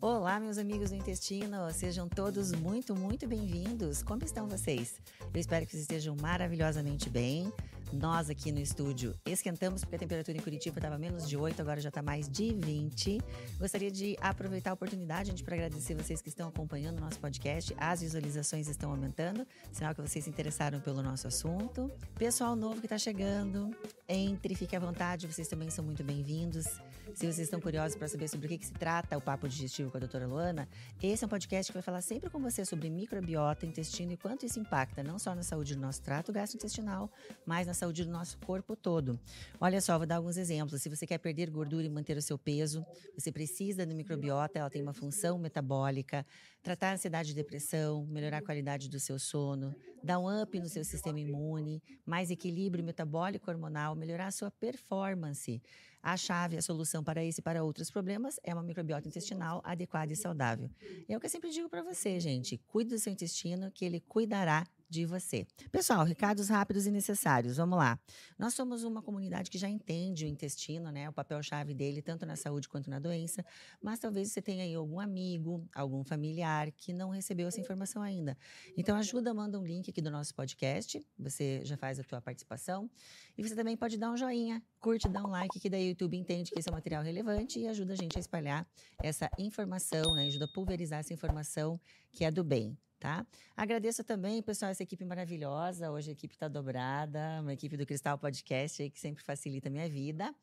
Olá, meus amigos do intestino, sejam todos muito, muito bem-vindos. Como estão vocês? Eu espero que vocês estejam maravilhosamente bem. Nós aqui no estúdio esquentamos porque a temperatura em Curitiba estava menos de 8, agora já está mais de 20. Gostaria de aproveitar a oportunidade, gente, para agradecer vocês que estão acompanhando o nosso podcast. As visualizações estão aumentando, sinal que vocês se interessaram pelo nosso assunto. Pessoal novo que está chegando, entre, fique à vontade, vocês também são muito bem-vindos. Se vocês estão curiosos para saber sobre o que, que se trata o Papo Digestivo com a doutora Luana, esse é um podcast que vai falar sempre com você sobre microbiota, intestino e quanto isso impacta não só na saúde do nosso trato gastrointestinal, mas na saúde do nosso corpo todo. Olha só, vou dar alguns exemplos. Se você quer perder gordura e manter o seu peso, você precisa da microbiota, ela tem uma função metabólica, tratar ansiedade e depressão, melhorar a qualidade do seu sono, dar um up no seu sistema imune, mais equilíbrio metabólico hormonal, melhorar a sua performance. A chave, a solução para esse e para outros problemas é uma microbiota intestinal adequada e saudável. É o que eu sempre digo para você, gente. Cuide do seu intestino, que ele cuidará de você. Pessoal, recados rápidos e necessários. Vamos lá. Nós somos uma comunidade que já entende o intestino, né? O papel-chave dele, tanto na saúde quanto na doença. Mas talvez você tenha aí algum amigo, algum familiar que não recebeu essa informação ainda. Então, ajuda, manda um link aqui do nosso podcast. Você já faz a tua participação. E você também pode dar um joinha, curte, dá um like, que daí o YouTube entende que esse é um material relevante e ajuda a gente a espalhar essa informação, né? Ajuda a pulverizar essa informação que é do bem tá? Agradeço também, pessoal, essa equipe maravilhosa. Hoje a equipe está dobrada, uma equipe do Cristal Podcast aí, que sempre facilita a minha vida.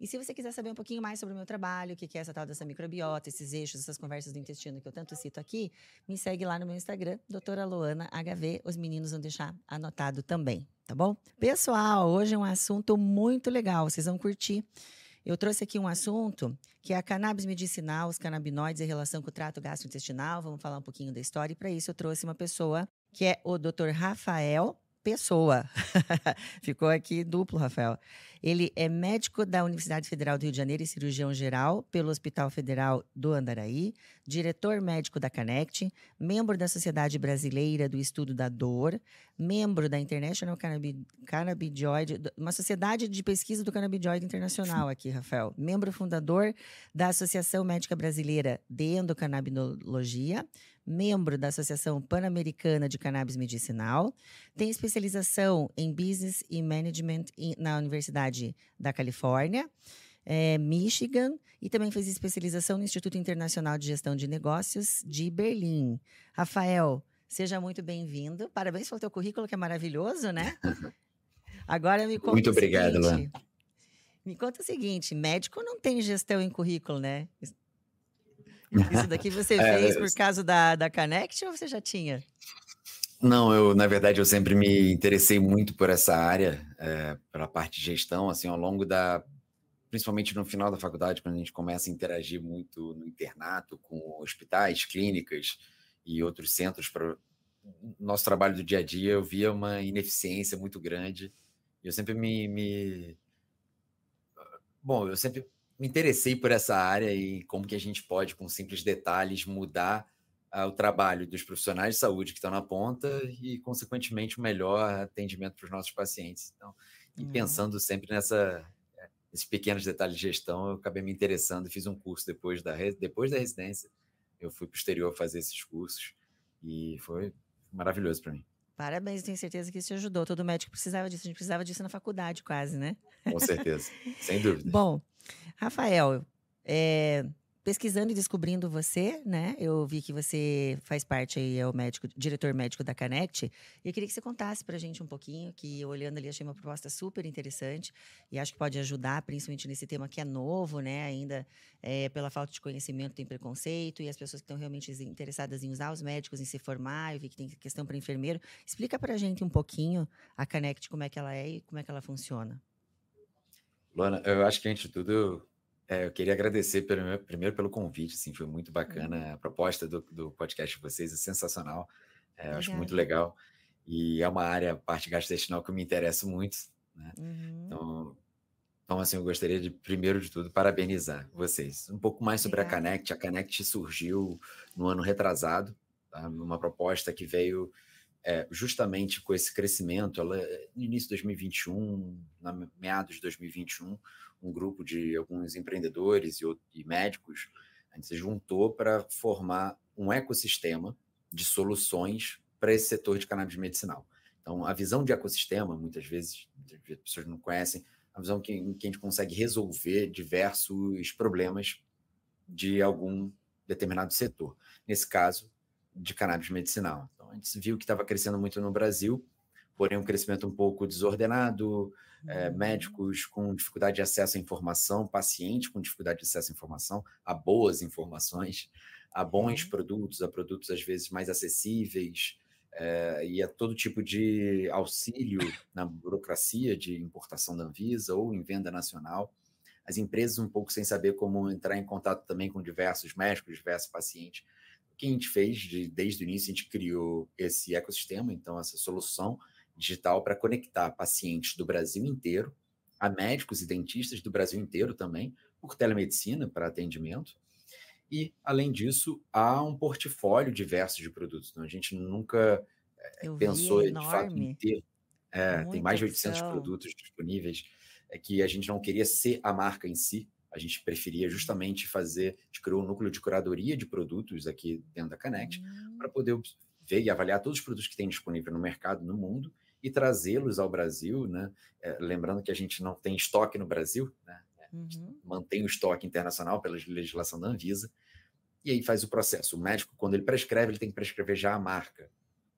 E se você quiser saber um pouquinho mais sobre o meu trabalho, o que é essa tal dessa microbiota, esses eixos, essas conversas do intestino que eu tanto cito aqui, me segue lá no meu Instagram, doutora Loana HV. Os meninos vão deixar anotado também, tá bom? Pessoal, hoje é um assunto muito legal, vocês vão curtir. Eu trouxe aqui um assunto que é a cannabis medicinal, os canabinoides em relação com o trato gastrointestinal. Vamos falar um pouquinho da história. E para isso eu trouxe uma pessoa que é o Dr. Rafael Pessoa. Ficou aqui duplo, Rafael. Ele é médico da Universidade Federal do Rio de Janeiro e cirurgião geral pelo Hospital Federal do Andaraí, diretor médico da Canect, membro da Sociedade Brasileira do Estudo da Dor, membro da International Cannabinoid, uma sociedade de pesquisa do canabinoide internacional aqui, Rafael. Membro fundador da Associação Médica Brasileira de Endocannabinologia, membro da Associação Pan-Americana de Cannabis Medicinal, tem especialização em Business e Management na Universidade da Califórnia, é, Michigan, e também fez especialização no Instituto Internacional de Gestão de Negócios de Berlim. Rafael, seja muito bem-vindo. Parabéns pelo teu currículo, que é maravilhoso, né? Agora me conta Muito obrigado, Luan. Me conta o seguinte, médico não tem gestão em currículo, né? Isso daqui você é, fez por causa da, da Connect ou você já tinha? Não, eu, na verdade, eu sempre me interessei muito por essa área, é, pela parte de gestão, assim, ao longo da, principalmente no final da faculdade, quando a gente começa a interagir muito no internato com hospitais, clínicas e outros centros para nosso trabalho do dia a dia, eu via uma ineficiência muito grande. Eu sempre me, me... bom, eu sempre me interessei por essa área e como que a gente pode, com simples detalhes, mudar uh, o trabalho dos profissionais de saúde que estão na ponta e, consequentemente, o melhor atendimento para os nossos pacientes. Então, e uhum. pensando sempre nessa esses pequenos detalhes de gestão, eu acabei me interessando e fiz um curso depois da, depois da residência. Eu fui para o exterior fazer esses cursos e foi maravilhoso para mim. Parabéns, tenho certeza que isso te ajudou. Todo médico precisava disso, a gente precisava disso na faculdade quase, né? Com certeza, sem dúvida. Bom, Rafael, é, pesquisando e descobrindo você, né? Eu vi que você faz parte aí, é o médico, diretor médico da Canect. E eu queria que você contasse pra gente um pouquinho, que olhando ali achei uma proposta super interessante e acho que pode ajudar, principalmente nesse tema que é novo, né? Ainda é, pela falta de conhecimento tem preconceito e as pessoas que estão realmente interessadas em usar os médicos, em se formar, eu vi que tem questão para enfermeiro. Explica pra gente um pouquinho a Canect, como é que ela é e como é que ela funciona. Luana, eu acho que antes de tudo é, eu queria agradecer pelo, primeiro pelo convite, assim, foi muito bacana uhum. a proposta do, do podcast de vocês, é sensacional, é, acho muito legal, e é uma área, parte gastrointestinal que eu me interesso muito, né? Uhum. Então, então, assim, eu gostaria de, primeiro de tudo, parabenizar vocês. Um pouco mais sobre a Connect. A Connect surgiu no ano retrasado, tá? uma proposta que veio é, justamente com esse crescimento, ela, no início de 2021, na meados de 2021, um grupo de alguns empreendedores e, e médicos A gente se juntou para formar um ecossistema de soluções para esse setor de cannabis medicinal. Então, a visão de ecossistema, muitas vezes, as pessoas não conhecem, a visão que, em que a gente consegue resolver diversos problemas de algum determinado setor. Nesse caso, de cannabis medicinal. A gente viu que estava crescendo muito no Brasil, porém um crescimento um pouco desordenado, é, médicos com dificuldade de acesso à informação, pacientes com dificuldade de acesso à informação, a boas informações, a bons uhum. produtos, a produtos às vezes mais acessíveis, é, e a todo tipo de auxílio na burocracia de importação da Anvisa ou em venda nacional. As empresas um pouco sem saber como entrar em contato também com diversos médicos, diversos pacientes. O que a gente fez de, desde o início, a gente criou esse ecossistema, então essa solução digital para conectar pacientes do Brasil inteiro a médicos e dentistas do Brasil inteiro também, por telemedicina para atendimento. E, além disso, há um portfólio diverso de produtos. Então, a gente nunca é, pensou de fato em ter. É, tem mais de 800 opção. produtos disponíveis. É que a gente não queria ser a marca em si, a gente preferia uhum. justamente fazer, a gente criou um núcleo de curadoria de produtos aqui dentro da Connect, hum. para poder ver e avaliar todos os produtos que tem disponível no mercado, no mundo, e trazê-los ao Brasil, né? É, lembrando que a gente não tem estoque no Brasil, né? Uhum. Mantém o estoque internacional pela legislação da Anvisa, e aí faz o processo. O médico, quando ele prescreve, ele tem que prescrever já a marca.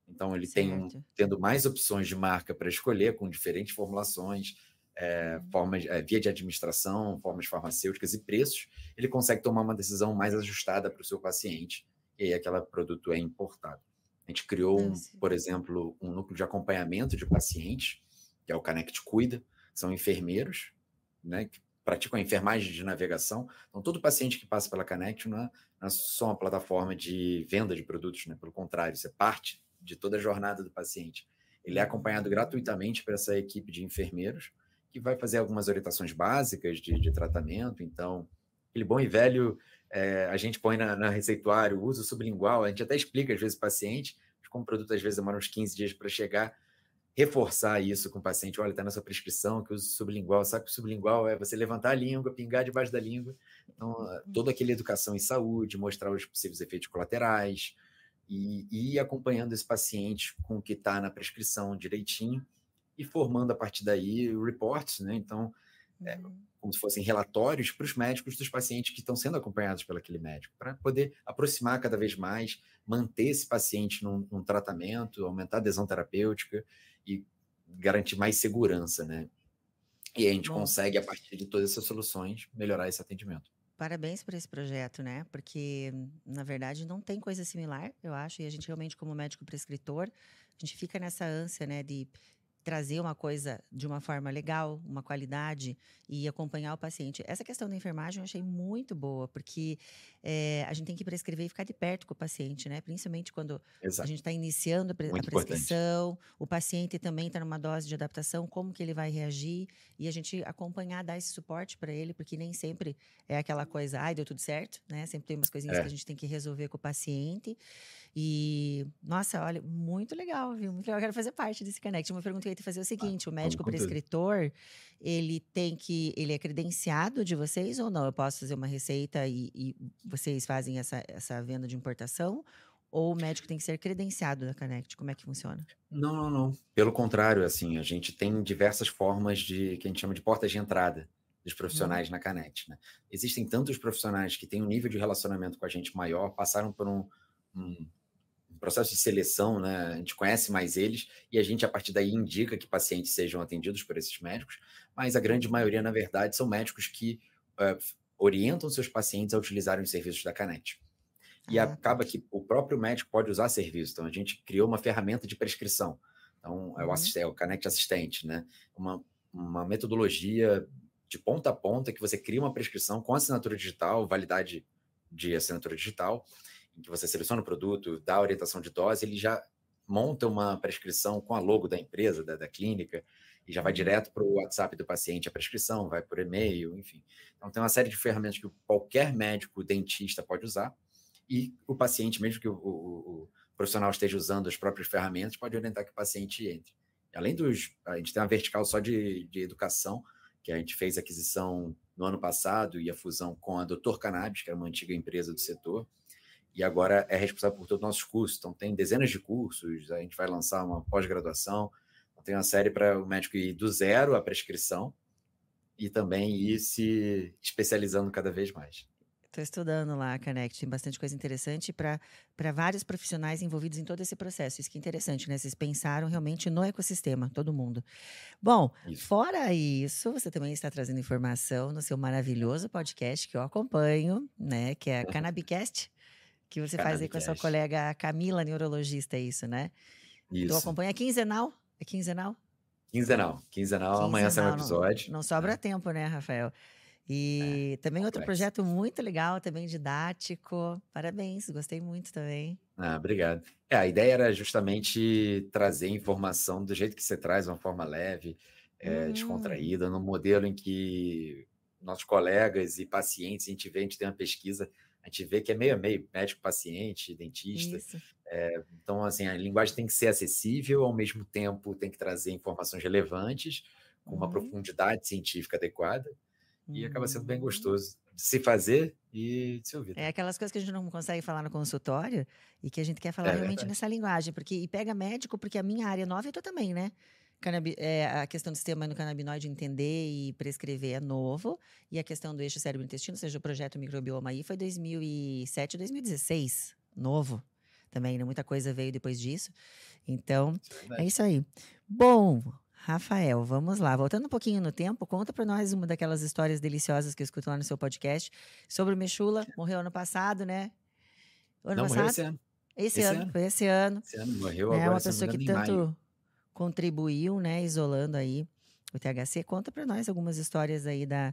Então, ele certo. tem tendo mais opções de marca para escolher, com diferentes formulações, é, formas, é, via de administração, formas farmacêuticas e preços, ele consegue tomar uma decisão mais ajustada para o seu paciente, e aí aquele produto é importado. A gente criou, um, por exemplo, um núcleo de acompanhamento de pacientes, que é o Connect Cuida, são enfermeiros, né, que praticam a enfermagem de navegação. Então, todo paciente que passa pela Connect não é, não é só uma plataforma de venda de produtos, né? pelo contrário, isso é parte de toda a jornada do paciente. Ele é acompanhado uhum. gratuitamente por essa equipe de enfermeiros, que vai fazer algumas orientações básicas de, de tratamento. Então, aquele bom e velho, é, a gente põe na, na receituário, uso sublingual, a gente até explica às vezes o paciente, como o produto às vezes demora uns 15 dias para chegar, reforçar isso com o paciente. Olha, está na sua prescrição que usa sublingual. Sabe que o sublingual é você levantar a língua, pingar debaixo da língua. Então, uhum. toda aquela educação em saúde, mostrar os possíveis efeitos colaterais e, e ir acompanhando esse paciente com o que está na prescrição direitinho e formando a partir daí reports, né? Então, é, uhum. como se fossem relatórios para os médicos dos pacientes que estão sendo acompanhados pelo aquele médico, para poder aproximar cada vez mais, manter esse paciente num, num tratamento, aumentar a adesão terapêutica e garantir mais segurança, né? E a gente Bom. consegue, a partir de todas essas soluções, melhorar esse atendimento. Parabéns por esse projeto, né? Porque, na verdade, não tem coisa similar, eu acho, e a gente realmente, como médico prescritor, a gente fica nessa ânsia, né, de trazer uma coisa de uma forma legal, uma qualidade e acompanhar o paciente. Essa questão da enfermagem eu achei muito boa, porque é, a gente tem que prescrever e ficar de perto com o paciente, né? Principalmente quando Exato. a gente está iniciando a, pre a prescrição, importante. o paciente também está numa dose de adaptação, como que ele vai reagir e a gente acompanhar, dar esse suporte para ele, porque nem sempre é aquela coisa, ai, deu tudo certo, né? Sempre tem umas coisinhas é. que a gente tem que resolver com o paciente. E, nossa, olha, muito legal, viu? Muito legal. Eu quero fazer parte desse Connect. Uma pergunta te fazer é o seguinte: ah, o médico prescritor, ele tem que. Ele é credenciado de vocês ou não? Eu posso fazer uma receita e, e vocês fazem essa, essa venda de importação? Ou o médico tem que ser credenciado da Connect? Como é que funciona? Não, não, não. Pelo contrário, assim, a gente tem diversas formas de que a gente chama de portas de entrada dos profissionais uhum. na Canet. Né? Existem tantos profissionais que têm um nível de relacionamento com a gente maior, passaram por um, um, processo de seleção, né? A gente conhece mais eles e a gente, a partir daí, indica que pacientes sejam atendidos por esses médicos, mas a grande maioria, na verdade, são médicos que uh, orientam seus pacientes a utilizarem os serviços da Canet. E ah, acaba que o próprio médico pode usar serviço. Então, a gente criou uma ferramenta de prescrição. Então, é o, uhum. assistente, é o Canet Assistente, né? Uma, uma metodologia de ponta a ponta que você cria uma prescrição com assinatura digital, validade de assinatura digital, em que você seleciona o produto, dá a orientação de dose, ele já monta uma prescrição com a logo da empresa, da, da clínica, e já vai uhum. direto para o WhatsApp do paciente a prescrição, vai por e-mail, enfim. Então tem uma série de ferramentas que qualquer médico dentista pode usar, e o paciente, mesmo que o, o, o profissional esteja usando as próprias ferramentas, pode orientar que o paciente entre. Além dos. A gente tem uma vertical só de, de educação, que a gente fez aquisição no ano passado e a fusão com a Doutor Cannabis, que era uma antiga empresa do setor, e agora é responsável por todos os nossos cursos. Então, tem dezenas de cursos, a gente vai lançar uma pós-graduação, então, tem uma série para o médico ir do zero à prescrição e também ir se especializando cada vez mais. Estou estudando lá a Connect, tem bastante coisa interessante para vários profissionais envolvidos em todo esse processo. Isso que é interessante, né? Vocês pensaram realmente no ecossistema, todo mundo. Bom, isso. fora isso, você também está trazendo informação no seu maravilhoso podcast que eu acompanho, né? Que é a Cannabicast, que você faz aí com a sua colega Camila, neurologista, é isso, né? Isso. Tu acompanha quinzenal? É quinzenal? Quinzenal. Quinzenal, quinzenal amanhã sai um episódio. Não, não sobra é. tempo, né, Rafael? E é, também outro projeto muito legal, também didático. Parabéns, gostei muito também. Ah, obrigado. É, a ideia era justamente trazer informação do jeito que você traz, uma forma leve, é, uhum. descontraída, num modelo em que nossos colegas e pacientes, a gente vê, a gente tem uma pesquisa, a gente vê que é meio a meio, médico, paciente, dentista. É, então, assim, a linguagem tem que ser acessível, ao mesmo tempo tem que trazer informações relevantes, com uma uhum. profundidade científica adequada e acaba sendo bem hum. gostoso de se fazer e de se ouvir. É aquelas coisas que a gente não consegue falar no consultório e que a gente quer falar é realmente verdade. nessa linguagem, porque e pega médico, porque a minha área nova eu tô também, né? Canabi, é, a questão do sistema endocannabinoide entender e prescrever é novo, e a questão do eixo cérebro-intestino, seja o projeto microbioma aí, foi 2007, 2016, novo também, né? Muita coisa veio depois disso. Então, é, é isso aí. Bom, Rafael, vamos lá. Voltando um pouquinho no tempo, conta para nós uma daquelas histórias deliciosas que eu escuto lá no seu podcast sobre o Mechula. Morreu ano passado, né? Ano Não, passado? esse ano. Esse, esse ano, ano, foi esse ano. Esse ano morreu é agora. É uma pessoa que tanto contribuiu, né, isolando aí o THC. Conta para nós algumas histórias aí da,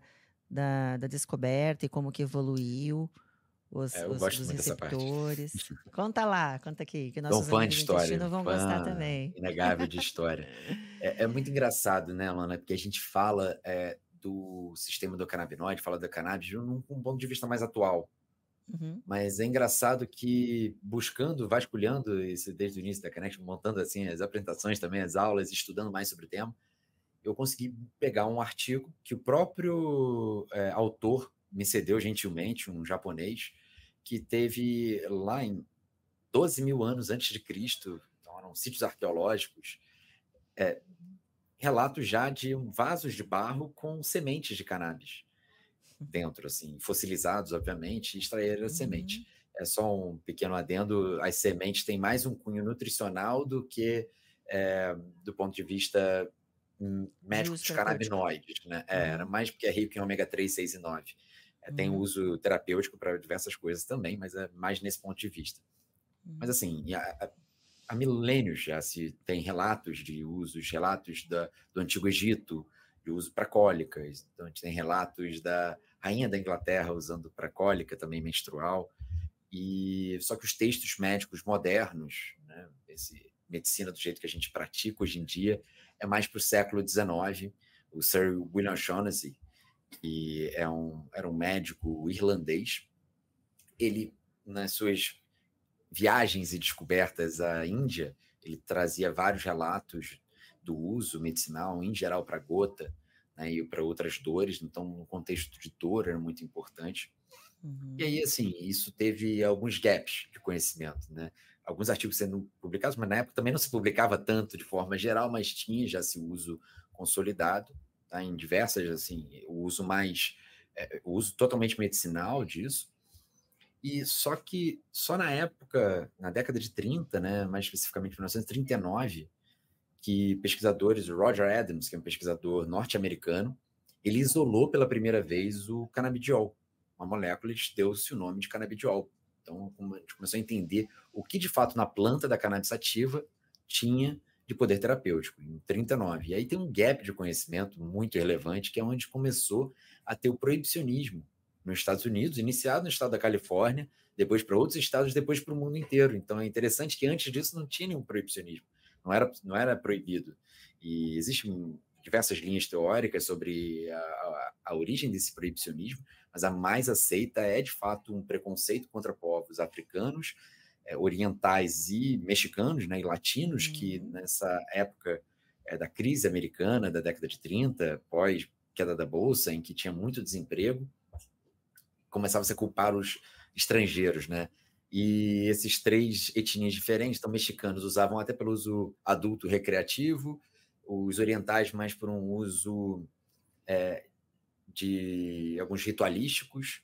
da, da descoberta e como que evoluiu os, é, os, os receptores. Conta lá, conta aqui, que nossos fã de história, vão fã gostar também. Inegável de história. é, é, muito engraçado, né, Lana? Porque a gente fala é, do sistema do canabinoide, fala da cannabis num, um ponto de vista mais atual. Uhum. Mas é engraçado que buscando, vasculhando isso desde o início da Connect, montando assim as apresentações também, as aulas, estudando mais sobre o tema, eu consegui pegar um artigo que o próprio é, autor me cedeu gentilmente, um japonês, que teve lá em 12 mil anos antes de Cristo, então eram sítios arqueológicos, é, relatos já de vasos de barro com sementes de cannabis dentro, assim, fossilizados, obviamente, e extraíram a uhum. semente. É só um pequeno adendo, as sementes têm mais um cunho nutricional do que é, do ponto de vista hum, médico dos canabinoides, né? É, era uhum. mais porque é rico em ômega 3, 6 e 9. É, tem uhum. uso terapêutico para diversas coisas também, mas é mais nesse ponto de vista. Uhum. Mas assim, há, há, milênios já se tem relatos de usos, relatos da, do Antigo Egito, de uso para cólicas. Então a gente tem relatos da rainha da Inglaterra usando para cólica também menstrual. E só que os textos médicos modernos, né, esse medicina do jeito que a gente pratica hoje em dia, é mais para o século XIX. O Sir William Shaughnessy, que é um, era um médico irlandês. Ele, nas suas viagens e descobertas à Índia, ele trazia vários relatos do uso medicinal, em geral para gota, né, e para outras dores. Então, no contexto de dor, era muito importante. Uhum. E aí, assim, isso teve alguns gaps de conhecimento, né? Alguns artigos sendo publicados, mas na época também não se publicava tanto de forma geral, mas tinha já esse uso consolidado tá? em diversas, assim, o uso mais, é, o uso totalmente medicinal disso. E só que só na época, na década de 30, né, mais especificamente 1939, que pesquisadores, Roger Adams, que é um pesquisador norte-americano, ele isolou pela primeira vez o canabidiol, uma molécula, e deu-se o nome de canabidiol. Então, a gente começou a entender o que de fato na planta da cannabis sativa tinha de poder terapêutico, em 39. E aí tem um gap de conhecimento muito relevante, que é onde começou a ter o proibicionismo nos Estados Unidos, iniciado no estado da Califórnia, depois para outros estados, depois para o mundo inteiro. Então é interessante que antes disso não tinha nenhum proibicionismo, não era, não era proibido. E existem diversas linhas teóricas sobre a, a, a origem desse proibicionismo, mas a mais aceita é de fato um preconceito contra povos africanos é, orientais e mexicanos, né, e latinos, uhum. que nessa época é, da crise americana, da década de 30, pós queda da bolsa, em que tinha muito desemprego, começava -se a culpar os estrangeiros, né? E esses três etnias diferentes, então mexicanos usavam até pelo uso adulto recreativo, os orientais mais por um uso é, de alguns ritualísticos,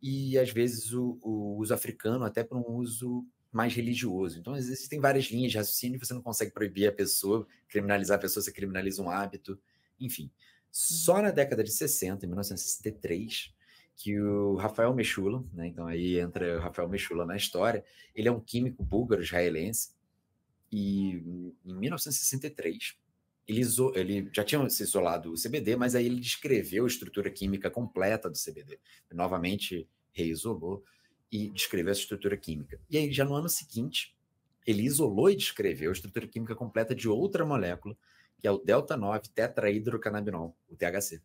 e às vezes o, o, uso africano até por um uso mais religioso. Então existem várias linhas de raciocínio, você não consegue proibir a pessoa, criminalizar a pessoa, você criminaliza um hábito, enfim. Só uhum. na década de 60, em 1963, que o Rafael Mechula, né, então aí entra o Rafael Mechula na história, ele é um químico búlgaro israelense, e em 1963 ele, ele, já tinha se isolado o CBD, mas aí ele descreveu a estrutura química completa do CBD. Novamente reisolou e descreveu essa estrutura química. E aí, já no ano seguinte, ele isolou e descreveu a estrutura química completa de outra molécula, que é o delta 9 tetrahidrocannabinol, o THC.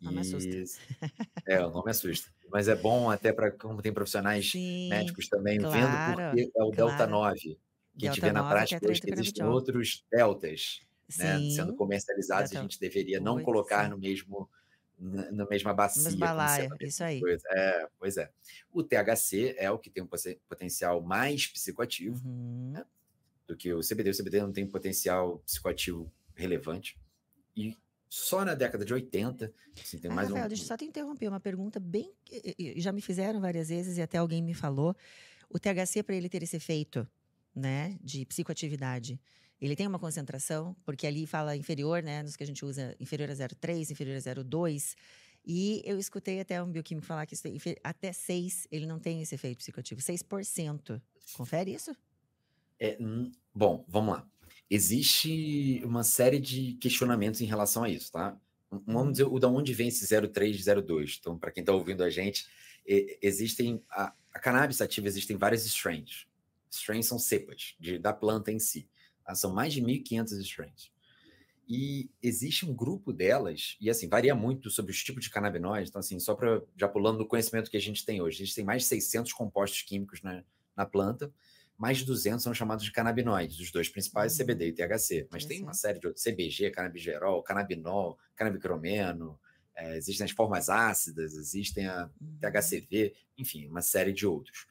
Não me assusta. É, o nome assusta. Mas é bom até para, como tem profissionais Sim, médicos também claro, vendo, porque é o claro. Delta 9. Que delta a gente vê na prática hoje que existem outros deltas né, sendo comercializados, delta a gente deveria não 8, colocar sim. no mesmo na mesma bacia. Balaia, isso aí. É, pois é. O THC é o que tem um potencial mais psicoativo uhum. né, do que o CBD. O CBD não tem potencial psicoativo relevante. E só na década de 80. Assim, tem ah, mais Rafael, um... deixa eu só te interromper. Uma pergunta bem. Já me fizeram várias vezes e até alguém me falou. O THC, para ele ter esse efeito né, de psicoatividade, ele tem uma concentração, porque ali fala inferior, né, nos que a gente usa, inferior a 0,3, inferior a 0,2. E eu escutei até um bioquímico falar que até 6 ele não tem esse efeito psicoativo. 6%. Confere isso? É, bom, vamos lá existe uma série de questionamentos em relação a isso, tá? Vamos uhum. dizer o da onde vem esse 03, 02. Então, para quem está ouvindo a gente, existem a, a, cannabis ativa existem várias strains. Strains são cepas de, da planta em si. Tá? São mais de 1.500 strains. E existe um grupo delas, e assim, varia muito sobre os tipos de canabinoides. Então, assim, só para já pulando do conhecimento que a gente tem hoje, a gente tem mais de 600 compostos químicos na, na planta mais de 200 são chamados de canabinoides, os dois principais, uhum. CBD e THC. Mas tem uma série de outros, CBG, canabigerol, canabinol, canabicromeno, é, existem as formas ácidas, existem a uhum. THCV, enfim, uma série de outros.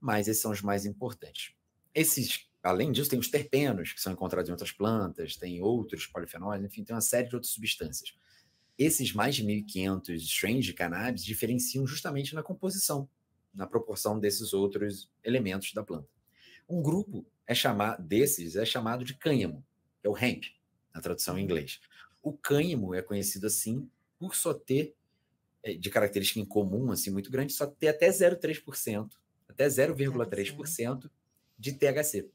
Mas esses são os mais importantes. Esses, além disso, tem os terpenos, que são encontrados em outras plantas, tem outros polifenóis, enfim, tem uma série de outras substâncias. Esses mais de 1.500 strains de cannabis diferenciam justamente na composição, na proporção desses outros elementos da planta. Um grupo é chamado desses é chamado de cânhamo, é o hemp, na tradução em inglês. O cânhamo é conhecido assim por só ter é, de característica em comum assim muito grande, só ter até 0,3%, até 0,3% de THC.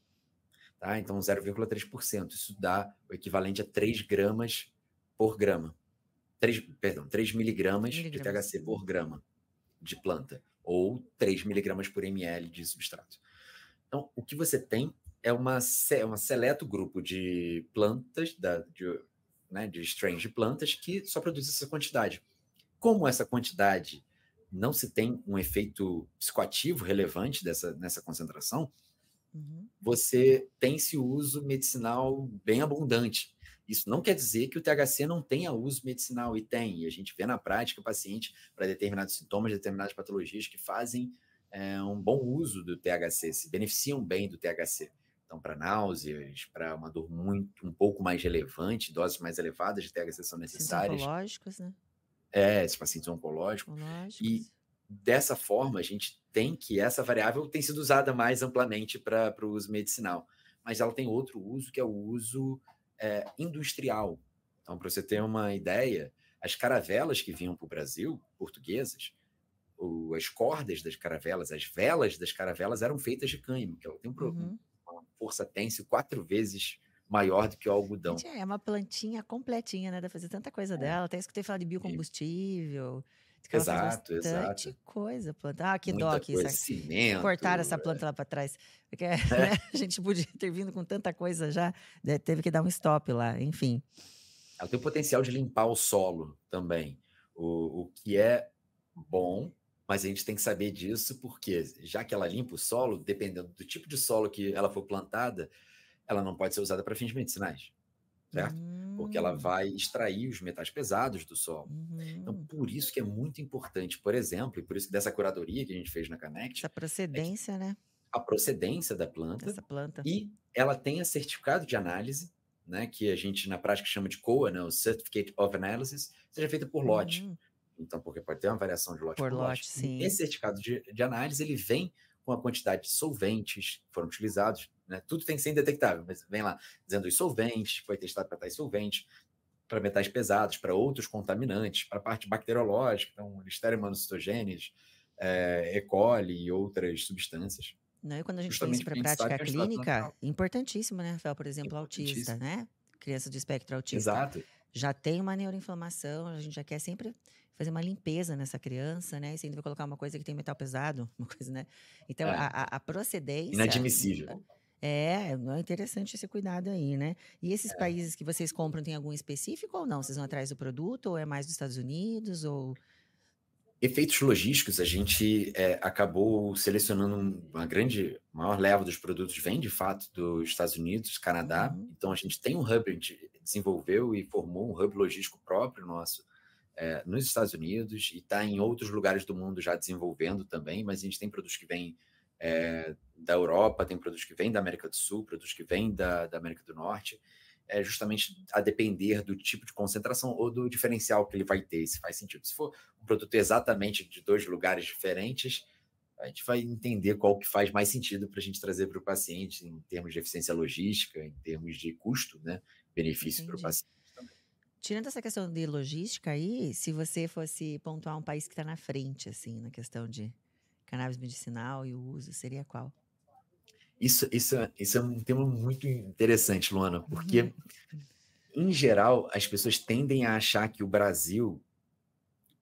Tá? Então 0,3%, isso dá o equivalente a 3 gramas por grama. 3, perdão, 3 miligramas, miligramas de THC por grama de planta, ou 3 miligramas por ml de substrato. Então, o que você tem é uma, é uma seleto grupo de plantas, da, de, né, de strains de plantas, que só produz essa quantidade. Como essa quantidade não se tem um efeito psicoativo relevante dessa, nessa concentração, uhum. você tem esse uso medicinal bem abundante. Isso não quer dizer que o THC não tenha uso medicinal, e tem. E a gente vê na prática paciente para determinados sintomas, determinadas patologias que fazem é, um bom uso do THC, se beneficiam bem do THC. Então, para náuseas, para uma dor muito um pouco mais relevante, doses mais elevadas de THC são necessárias. oncológicos, né? É, esses pacientes oncológicos. oncológicos. E dessa forma, a gente tem que essa variável tem sido usada mais amplamente para o uso medicinal. Mas ela tem outro uso, que é o uso é, industrial. Então, para você ter uma ideia, as caravelas que vinham para o Brasil, portuguesas, o, as cordas das caravelas, as velas das caravelas eram feitas de cânhamo, que ela tem um, uhum. uma força têncil quatro vezes maior do que o algodão. Gente, é uma plantinha completinha, né? Dá fazer tanta coisa é. dela. Até escutei falar de biocombustível. Exato, exato. coisa, planta. Ah, que Muita dó. Coisa, cimento, Cortaram essa planta é. lá para trás. Porque é. né? a gente podia ter vindo com tanta coisa já, né? teve que dar um stop lá, enfim. Ela tem o potencial de limpar o solo também, o, o que é bom, mas a gente tem que saber disso porque, já que ela limpa o solo, dependendo do tipo de solo que ela for plantada, ela não pode ser usada para fins medicinais. certo? Uhum. Porque ela hum. vai extrair os metais pesados do solo. Uhum. Então, por isso que é muito importante, por exemplo, e por isso que dessa curadoria que a gente fez na Connect. Essa procedência, é né? A procedência da planta. Essa planta. E ela tem a certificado de análise, né? Que a gente na prática chama de COA, né? O Certificate of Analysis, seja feita por lote. Uhum. Então, porque pode ter uma variação de lote por, por lote. lote. Sim. Esse certificado de, de análise, ele vem com a quantidade de solventes que foram utilizados, né? Tudo tem que ser indetectável, mas vem lá dizendo os solventes, foi testado para tais solventes, para metais pesados, para outros contaminantes, para a parte bacteriológica, então Listeria monocytogenes, é, E. coli e outras substâncias. Não, e quando a gente tem isso para prática clínica, importantíssimo, né, Rafael? Por exemplo, autista, né? Criança de espectro autista. Exato. Já tem uma neuroinflamação, a gente já quer sempre fazer uma limpeza nessa criança, né? E você ainda vai colocar uma coisa que tem metal pesado, uma coisa, né? Então, é. a, a, procedência. Inadmissível. É, é interessante esse cuidado aí, né? E esses é. países que vocês compram tem algum específico ou não? Vocês vão atrás do produto ou é mais dos Estados Unidos ou efeitos logísticos, a gente é, acabou selecionando uma grande, maior leva dos produtos vem de fato dos Estados Unidos, Canadá. Uhum. Então a gente tem um hub, a gente desenvolveu e formou um hub logístico próprio nosso é, nos Estados Unidos e está em outros lugares do mundo já desenvolvendo também, mas a gente tem produtos que vêm é, da Europa, tem produtos que vêm da América do Sul, produtos que vêm da, da América do Norte, é justamente a depender do tipo de concentração ou do diferencial que ele vai ter, se faz sentido. Se for um produto exatamente de dois lugares diferentes, a gente vai entender qual que faz mais sentido para a gente trazer para o paciente em termos de eficiência logística, em termos de custo, né, benefício para o paciente. Tirando essa questão de logística aí, se você fosse pontuar um país que está na frente, assim, na questão de cannabis medicinal e o uso, seria qual? Isso, isso, isso é um tema muito interessante, Luana, porque, uhum. em geral, as pessoas tendem a achar que o Brasil,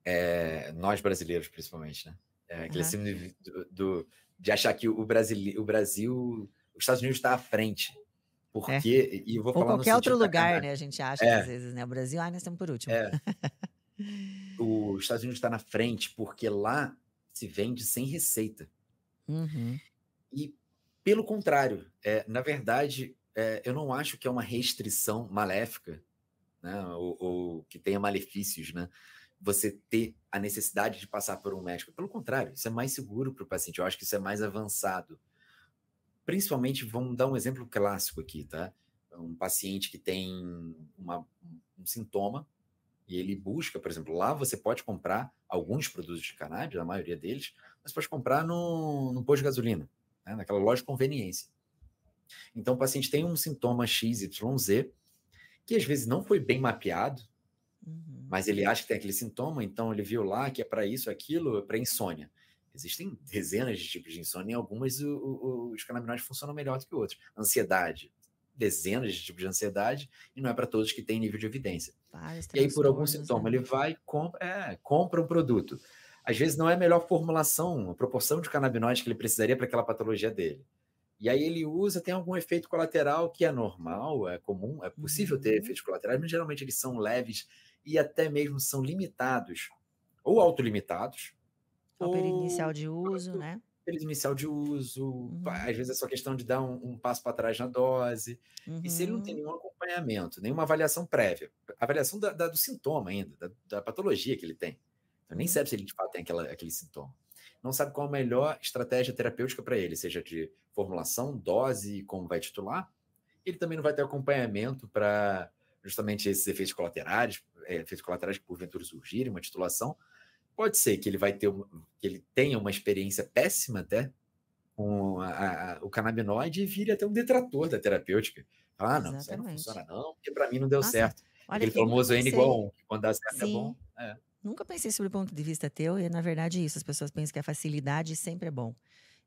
é, nós brasileiros principalmente, né? É, uhum. do, do, de achar que o Brasil, o Brasil, os Estados Unidos está à frente porque, é. e vou Ou falar qualquer outro lugar, né? A gente acha é. às vezes, né? O Brasil, ah, nós estamos por último. É. Os Estados Unidos está na frente porque lá se vende sem receita. Uhum. E, pelo contrário, é, na verdade, é, eu não acho que é uma restrição maléfica, né? Ou, ou que tenha malefícios, né? Você ter a necessidade de passar por um médico. Pelo contrário, isso é mais seguro para o paciente. Eu acho que isso é mais avançado principalmente, vamos dar um exemplo clássico aqui, tá? Um paciente que tem uma, um sintoma e ele busca, por exemplo, lá você pode comprar alguns produtos de cannabis, a maioria deles, mas pode comprar no, no posto de gasolina, né? naquela loja de conveniência. Então, o paciente tem um sintoma XYZ que às vezes não foi bem mapeado, uhum. mas ele acha que tem aquele sintoma, então ele viu lá que é para isso, aquilo, é para insônia. Existem dezenas de tipos de insônia e algumas o, o, os canabinoides funcionam melhor do que outros. Ansiedade, dezenas de tipos de ansiedade e não é para todos que têm nível de evidência. e aí, por algum sintoma, né? ele vai compra, é, compra um produto. Às vezes não é a melhor formulação, a proporção de canabinoides que ele precisaria para aquela patologia dele. E aí ele usa, tem algum efeito colateral que é normal, é comum, é possível uhum. ter efeitos colaterais, mas geralmente eles são leves e até mesmo são limitados ou autolimitados, o período inicial de uso, né? Período inicial de uso, uhum. às vezes é só questão de dar um, um passo para trás na dose. Uhum. E se ele não tem uhum. nenhum acompanhamento, nenhuma avaliação prévia, avaliação da, da, do sintoma ainda, da, da, patologia que ele tem. Então, nem uhum. sabe se ele de fato tem aquela, aquele sintoma. Não sabe qual a melhor estratégia terapêutica para ele, seja de formulação, dose, como vai titular. Ele também não vai ter acompanhamento para justamente esses efeitos colaterais, é, efeitos colaterais que porventura surgirem, uma titulação, Pode ser que ele vai ter que ele tenha uma experiência péssima até com a, a, o canabinoide e vire até um detrator da terapêutica. Ah, não, isso não funciona não, porque para mim não deu Nossa, certo. Aquele famoso N igual 1, que quando dá certo é Sim. é bom. É. Nunca pensei sobre o ponto de vista teu, e na verdade é isso, as pessoas pensam que a facilidade sempre é bom.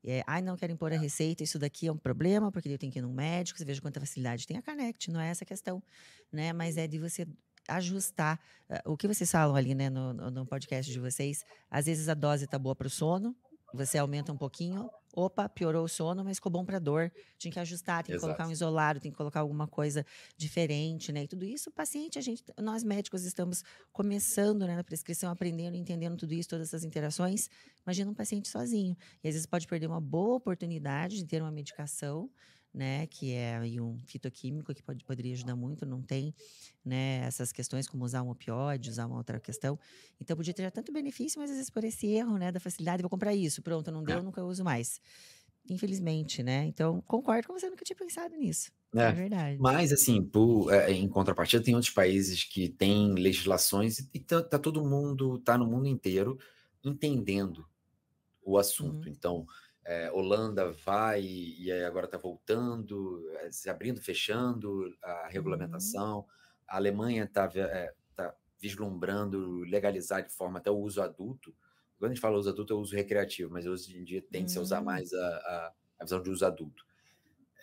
É, ai, não querem pôr a receita, isso daqui é um problema, porque eu tenho que ir num médico, você veja quanta facilidade tem a Canect, não é essa a questão, né? Mas é de você ajustar. Eh, o que vocês falam ali, né, no, no podcast de vocês, às vezes a dose tá boa para o sono, você aumenta um pouquinho, opa, piorou o sono, mas ficou bom para dor. Tinha que ajustar, tem que Exato. colocar um isolado, tem que colocar alguma coisa diferente, né? E tudo isso, o paciente, a gente, nós médicos estamos começando, né, na prescrição, aprendendo, entendendo tudo isso, todas essas interações. Imagina um paciente sozinho. E às vezes pode perder uma boa oportunidade de ter uma medicação, né, que é um fitoquímico que pode, poderia ajudar muito, não tem, né, essas questões como usar um opioide, usar uma outra questão. Então podia ter tanto benefício, mas às vezes por esse erro, né, da facilidade, vou comprar isso, pronto, não deu, é. nunca uso mais. Infelizmente, né? Então, concordo com você, nunca tinha pensado nisso. É, é verdade. Mas, assim, por, é, em contrapartida, tem outros países que têm legislações e tá, tá todo mundo, tá no mundo inteiro entendendo o assunto. Uhum. Então, é, Holanda vai e agora está voltando, é, se abrindo, fechando a uhum. regulamentação. Uhum. A Alemanha está é, tá vislumbrando legalizar de forma até o uso adulto. Quando a gente fala uso adulto, é o uso recreativo, mas hoje em dia tende-se a usar hum. mais a, a, a, visão de uso adulto.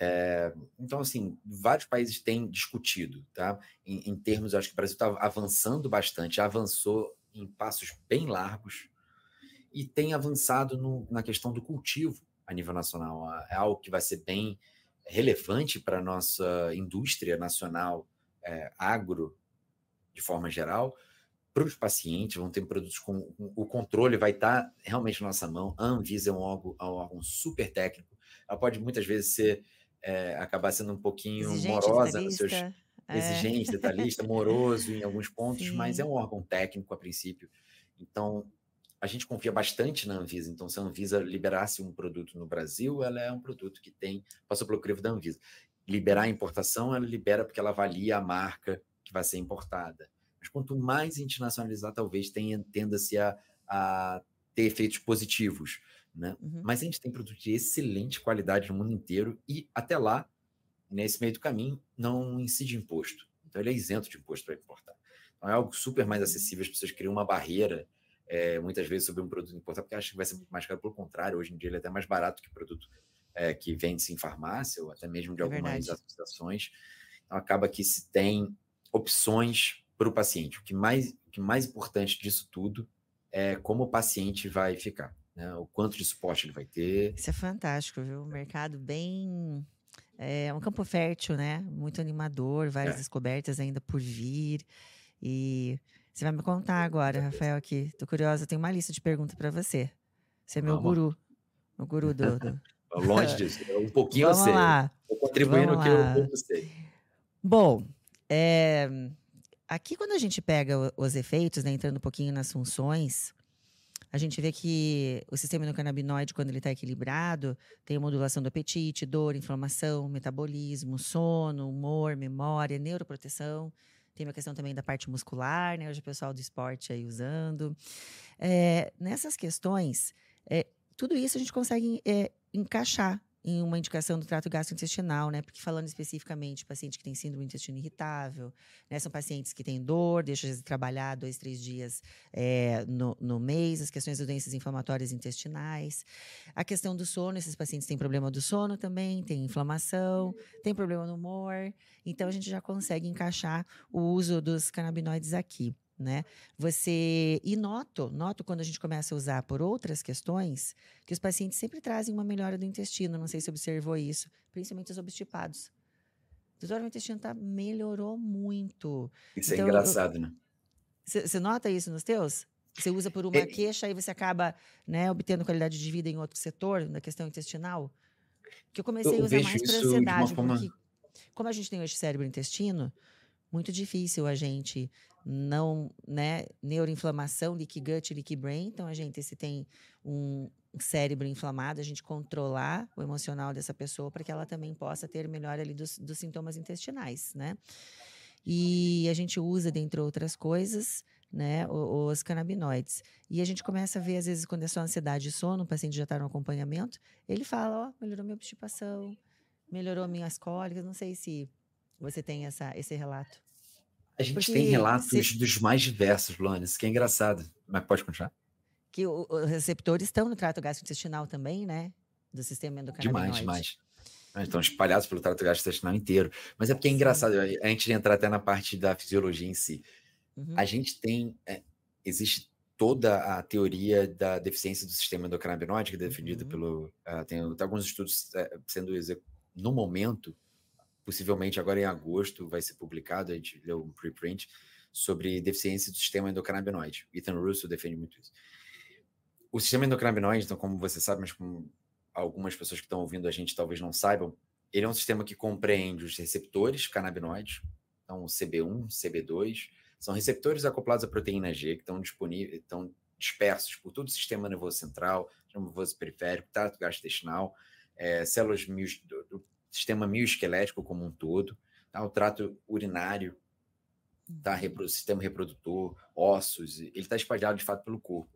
É, então, assim, vários países têm discutido, tá? Em, em termos, acho que o Brasil está avançando bastante, avançou em passos bem largos, e tem avançado no, na questão do cultivo a nível nacional. É algo que vai ser bem relevante para a nossa indústria nacional é, agro, de forma geral, para os pacientes, vão ter produtos com o controle vai estar tá realmente na nossa mão. A Anvisa é um órgão, é um órgão super técnico. Ela pode muitas vezes ser é, acabar sendo um pouquinho exigente, morosa nos seus é. exigente, detalhista, moroso em alguns pontos, Sim. mas é um órgão técnico a princípio. Então, a gente confia bastante na Anvisa. Então, se a Anvisa liberasse um produto no Brasil, ela é um produto que tem passou pelo crivo da Anvisa. Liberar a importação, ela libera porque ela avalia a marca que vai ser importada. Mas quanto mais internacionalizar, talvez tenha tenda-se a, a ter efeitos positivos. Né? Uhum. Mas a gente tem produto de excelente qualidade no mundo inteiro e até lá, nesse meio do caminho, não incide imposto. Então ele é isento de imposto para importar. Então é algo super mais acessível, as pessoas criam uma barreira é, muitas vezes sobre um produto importado, porque acha que vai ser muito mais caro. Pelo contrário, hoje em dia ele é até mais barato que produto é, que vende-se em farmácia ou até mesmo de é algumas verdade. associações. Então acaba que se tem opções para o paciente. O que, mais, o que mais importante disso tudo é como o paciente vai ficar, né? o quanto de suporte ele vai ter. Isso é fantástico, viu? Um mercado bem. É um campo fértil, né? Muito animador, várias é. descobertas ainda por vir. E você vai me contar agora, Rafael, aqui. Tô curiosa, tenho uma lista de perguntas para você. Você é meu Vamos. guru. O guru do. do... Longe disso. Um pouquinho Vamos eu sei. Lá. Tô contribuindo o que eu, eu sei. Bom, é, aqui quando a gente pega os efeitos, né, entrando um pouquinho nas funções, a gente vê que o sistema endocannabinoide, quando ele está equilibrado, tem modulação do apetite, dor, inflamação, metabolismo, sono, humor, memória, neuroproteção. Tem uma questão também da parte muscular, né? Hoje o pessoal do esporte aí usando. É, nessas questões, é, tudo isso a gente consegue é, encaixar em uma indicação do trato gastrointestinal, né? Porque falando especificamente paciente que tem síndrome do intestino irritável, né? São pacientes que têm dor, deixam de trabalhar dois, três dias é, no, no mês, as questões das doenças inflamatórias intestinais. A questão do sono, esses pacientes têm problema do sono também, tem inflamação, tem problema no humor. Então, a gente já consegue encaixar o uso dos canabinoides aqui né? Você e noto, noto quando a gente começa a usar por outras questões, que os pacientes sempre trazem uma melhora do intestino. Não sei se observou isso, principalmente os obstipados. Doutor, meu intestino tá, melhorou muito. Isso é então, é engraçado, eu, né? Você nota isso nos teus? Você usa por uma é, queixa e você acaba né, obtendo qualidade de vida em outro setor, na questão intestinal? Que eu comecei eu a usar mais para ansiedade, forma... porque como a gente tem hoje cérebro e intestino, muito difícil a gente não, né, neuroinflamação, leaky gut, leaky brain. Então, a gente, se tem um cérebro inflamado, a gente controlar o emocional dessa pessoa para que ela também possa ter melhor ali dos, dos sintomas intestinais, né? E a gente usa, dentre outras coisas, né, os canabinoides. E a gente começa a ver, às vezes, quando é só ansiedade e sono, o paciente já está no acompanhamento, ele fala, ó, oh, melhorou minha obstipação, melhorou minhas cólicas, não sei se você tem essa, esse relato. A gente tem relatos se... dos mais diversos, Luana, isso que é engraçado. Mas pode continuar? Que os receptores estão no trato gastrointestinal também, né? Do sistema endocannabinoide. Demais, demais. Estão espalhados pelo trato gastrointestinal inteiro. Mas é porque é engraçado, a gente entrar até na parte da fisiologia em si. Uhum. A gente tem. É, existe toda a teoria da deficiência do sistema endocannabinoide, que é defendida uhum. pelo. Uh, tem, tem, alguns estudos uh, sendo no momento possivelmente agora em agosto vai ser publicado, a gente leu um preprint, sobre deficiência do sistema endocannabinoide. Ethan Russo defende muito isso. O sistema endocannabinoide, então, como você sabe, mas como algumas pessoas que estão ouvindo a gente talvez não saibam, ele é um sistema que compreende os receptores canabinoides, então CB1, CB2, são receptores acoplados à proteína G que estão disponíveis, estão dispersos por todo o sistema nervoso central, nervoso periférico, trato gastrointestinal, é, células do, do, sistema mioesquelético como um todo, tá? o trato urinário, tá? Uhum. Repro, sistema reprodutor, ossos, ele está espalhado de fato pelo corpo.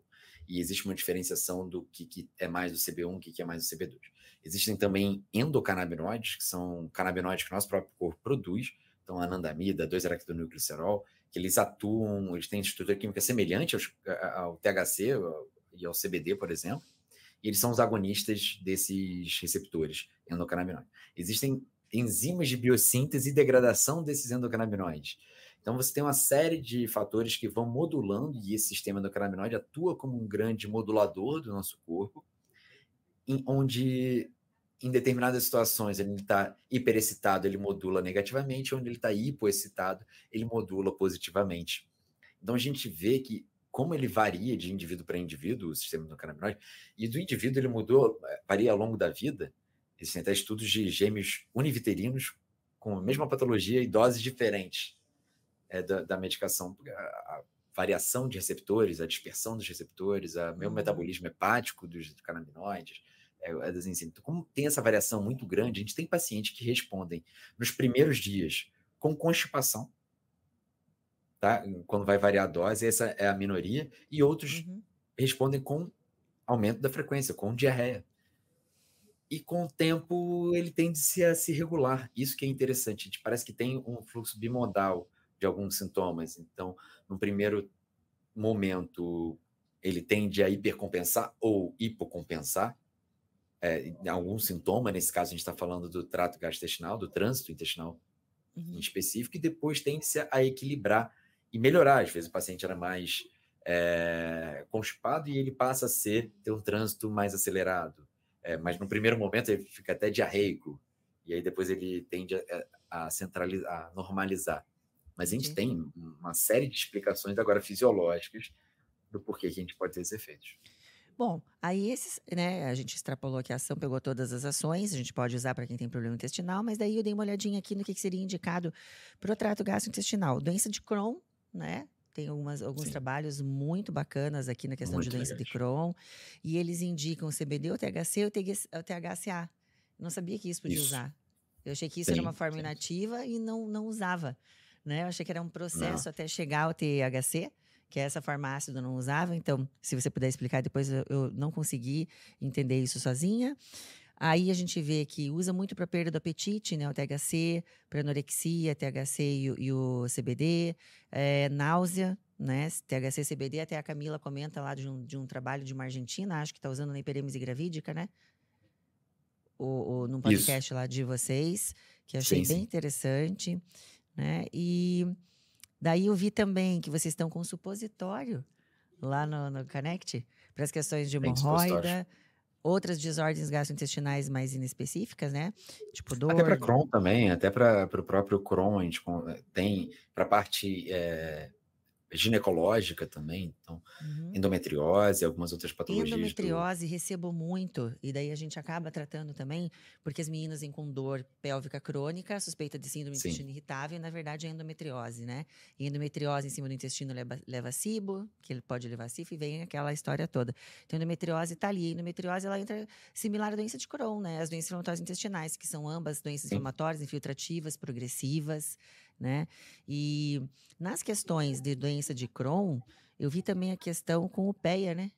E existe uma diferenciação do que, que é mais do CB1, o que, que é mais do CB2. Existem também endocannabinoides, que são canabinoides que o nosso próprio corpo produz, então anandamida, 2-aractonucleocerol, que eles atuam, eles têm estrutura química semelhante aos, ao THC e ao CBD, por exemplo, e eles são os agonistas desses receptores endocannabinoides. Existem enzimas de biossíntese e degradação desses endocannabinoides. Então você tem uma série de fatores que vão modulando e esse sistema endocannabinoide atua como um grande modulador do nosso corpo, em, onde em determinadas situações ele está hiperexcitado, ele modula negativamente, onde ele está hipoexcitado, ele modula positivamente. Então a gente vê que como ele varia de indivíduo para indivíduo, o sistema endocannabinoide, e do indivíduo ele mudou, eh, varia ao longo da vida. Existem até estudos de gêmeos univitelinos com a mesma patologia e doses diferentes é, da, da, medicação. A, a, variação de receptores, a dispersão dos receptores, o meu uhum. metabolismo hepático dos canabinoides, é, é das enzimas. Então, como tem essa variação muito grande, a gente tem pacientes que respondem nos primeiros dias com constipação, tá? Quando vai variar a dose, essa é a minoria, e outros uhum. respondem com aumento da frequência, com diarreia. E com o tempo ele tende a se regular. Isso que é interessante. A gente parece que tem um fluxo bimodal de alguns sintomas. Então, no primeiro momento, ele tende a hipercompensar ou hipocompensar é, algum sintoma. Nesse caso, a gente está falando do trato gastrointestinal, do trânsito intestinal uhum. em específico, e depois tende a equilibrar e melhorar. Às vezes o paciente era mais é, constipado e ele passa a ser ter um trânsito mais acelerado. É, mas no primeiro momento ele fica até diarreico e aí depois ele tende a, a centralizar, a normalizar. Mas a gente tem uma série de explicações agora fisiológicas do porquê que a gente pode ter esses efeitos. Bom, aí esses, né, a gente extrapolou aqui a ação, pegou todas as ações, a gente pode usar para quem tem problema intestinal, mas daí eu dei uma olhadinha aqui no que, que seria indicado para o trato gastrointestinal. Doença de Crohn, né? Tem algumas, alguns Sim. trabalhos muito bacanas aqui na questão muito de doença de Crohn. E eles indicam o CBD, o THC ou o THCA. não sabia que isso podia isso. usar. Eu achei que isso sim, era uma forma sim. inativa e não, não usava. Né? Eu achei que era um processo não. até chegar ao THC, que essa farmácia não usava. Então, se você puder explicar depois, eu, eu não consegui entender isso sozinha. Aí a gente vê que usa muito para perda do apetite, né? O THC, para anorexia, THC e, e, o CBD, é, náusea, né? THC e CBD, até a Camila comenta lá de um, de um trabalho de uma argentina, acho que está usando na hiperemese gravídica, né? O, o, num podcast Isso. lá de vocês, que eu achei sim, bem sim. interessante, né? E daí eu vi também que vocês estão com um supositório lá no, no Connect para as questões de hemorroida outras desordens gastrointestinais mais inespecíficas, né? Tipo dor. Até para Crohn também, até para o próprio Crohn, a gente tem para a parte é, ginecológica também, então uhum. endometriose, algumas outras patologias. Endometriose do... recebo muito, e daí a gente acaba tratando também, porque as meninas vêm com dor pélvica crônica, suspeita de síndrome do intestino irritável, e na verdade é endometriose, né? E endometriose em cima do intestino leva, leva cibo, que ele pode levar cifo, e vem aquela história toda. Então endometriose está ali, endometriose ela entra similar à doença de Crohn, né? As doenças inflamatórias intestinais, que são ambas doenças Sim. inflamatórias, infiltrativas, progressivas, né? E nas questões de doença de Crohn, eu vi também a questão com o PEA, né?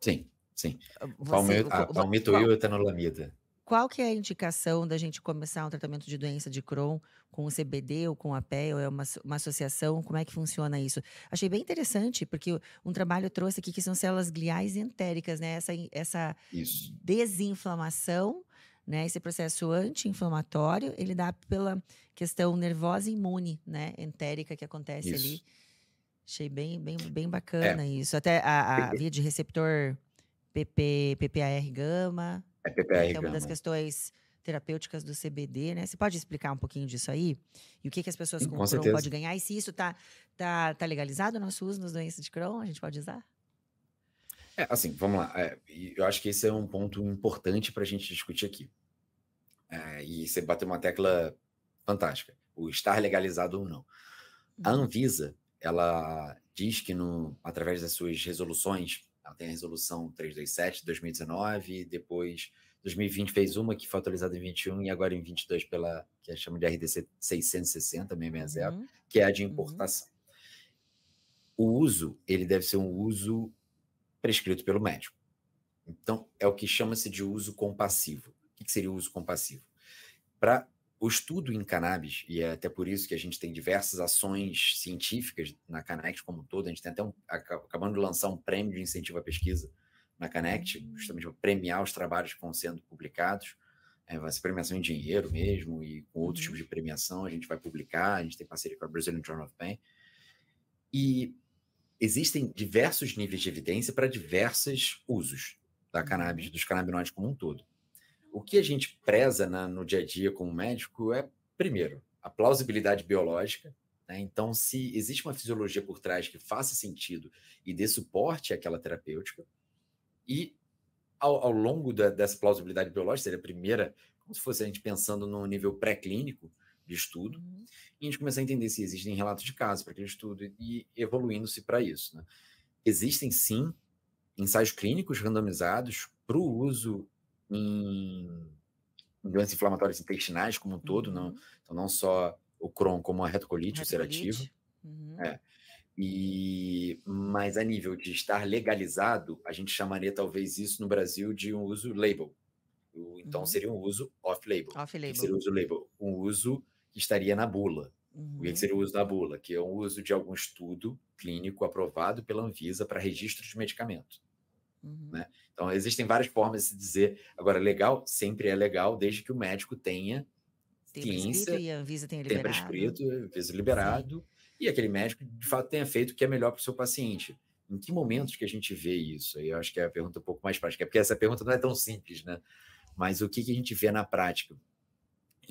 Sim, sim. Ah, você, a palmitoil e etanolamida. Qual que é a indicação da gente começar um tratamento de doença de Crohn com o CBD ou com a PEA? Ou é uma, uma associação? Como é que funciona isso? Achei bem interessante, porque um trabalho trouxe aqui que são células gliais entéricas, né? Essa, essa desinflamação né? Esse processo anti-inflamatório, ele dá pela questão nervosa imune, né? Entérica que acontece isso. ali. Achei bem, bem, bem bacana é. isso. Até a, a via de receptor PP, PPAR gama. É PPAR é uma das questões terapêuticas do CBD, né? Você pode explicar um pouquinho disso aí? E o que, que as pessoas com, com Crohn podem ganhar? E se isso tá, tá, tá legalizado o nosso uso nas doenças de Crohn, a gente pode usar? É, assim, vamos lá. É, eu acho que esse é um ponto importante para a gente discutir aqui. é, e você bateu uma tecla fantástica, o estar legalizado ou não. A uhum. Anvisa, ela diz que no, através das suas resoluções, ela tem a resolução 327 de 2019, depois 2020 fez uma que foi atualizada em 21 e agora em 22 pela que a chama de RDC 660 660, uhum. que é a de uhum. importação. Uhum. O uso, ele deve ser um uso prescrito pelo médico. Então, é o que chama-se de uso compassivo. O que seria o uso compassivo? Para o estudo em cannabis, e é até por isso que a gente tem diversas ações científicas na Connect como um todo, a gente tem até um, acabando de lançar um prêmio de incentivo à pesquisa na Connect, hum. justamente para premiar os trabalhos que vão sendo publicados. É, vai ser premiação em dinheiro mesmo, e com outros uhum. tipos de premiação a gente vai publicar, a gente tem parceria com a Brazilian Journal of Pain. E existem diversos níveis de evidência para diversos usos da cannabis, dos canabinoides como um todo. O que a gente preza na, no dia a dia como médico é, primeiro, a plausibilidade biológica. Né? Então, se existe uma fisiologia por trás que faça sentido e dê suporte àquela terapêutica, e ao, ao longo da, dessa plausibilidade biológica, seria a primeira, como se fosse a gente pensando no nível pré-clínico de estudo, uhum. e a gente começar a entender se existem relatos de casos para aquele estudo e evoluindo-se para isso. Né? Existem sim ensaios clínicos randomizados para o uso em, em, doenças inflamatórias intestinais como um todo, uhum. não, então não só o Crohn como a retocolite, ulcerativa. Uhum. É. E, mas a nível de estar legalizado, a gente chamaria talvez isso no Brasil de um uso label. Então uhum. seria um uso off-label. Off-label. seria o uso label? Um uso que estaria na bula. Uhum. O que seria o uso da bula? Que é um uso de algum estudo clínico aprovado pela Anvisa para registro de medicamento. Uhum. Né? Então, existem várias formas de se dizer. Agora, legal sempre é legal, desde que o médico tenha tem ciência, e a Anvisa tenha liberado. Tenha prescrito, Anvisa liberado, Sim. e aquele médico, de fato, tenha feito o que é melhor para o seu paciente. Em que momentos que a gente vê isso? Eu acho que é a pergunta um pouco mais prática, porque essa pergunta não é tão simples, né? Mas o que, que a gente vê na prática?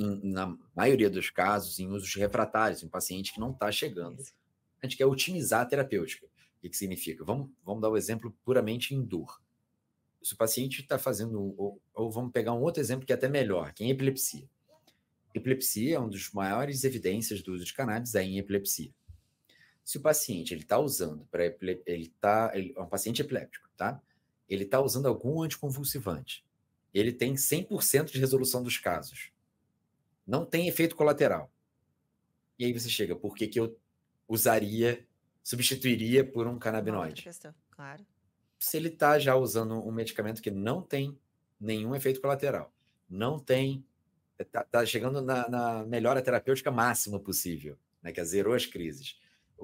Em, na maioria dos casos, em usos refratários, em paciente que não está chegando. A gente quer otimizar a terapêutica. O que, que significa? Vamos, vamos dar o um exemplo puramente em dor. Se o paciente está fazendo, ou, ou, vamos pegar um outro exemplo que é até melhor, que é em epilepsia. Epilepsia é uma das maiores evidências do uso de cannabis é em epilepsia. Se o paciente ele está usando para ele tá ele, é um paciente epiléptico, tá? Ele está usando algum anticonvulsivante. Ele tem 100% de resolução dos casos. Não tem efeito colateral. E aí você chega, por que, que eu usaria substituiria por um canabinoide. Questão, claro. Se ele está já usando um medicamento que não tem nenhum efeito colateral, não tem. Está tá chegando na, na melhora terapêutica máxima possível, né, que é zerou as crises.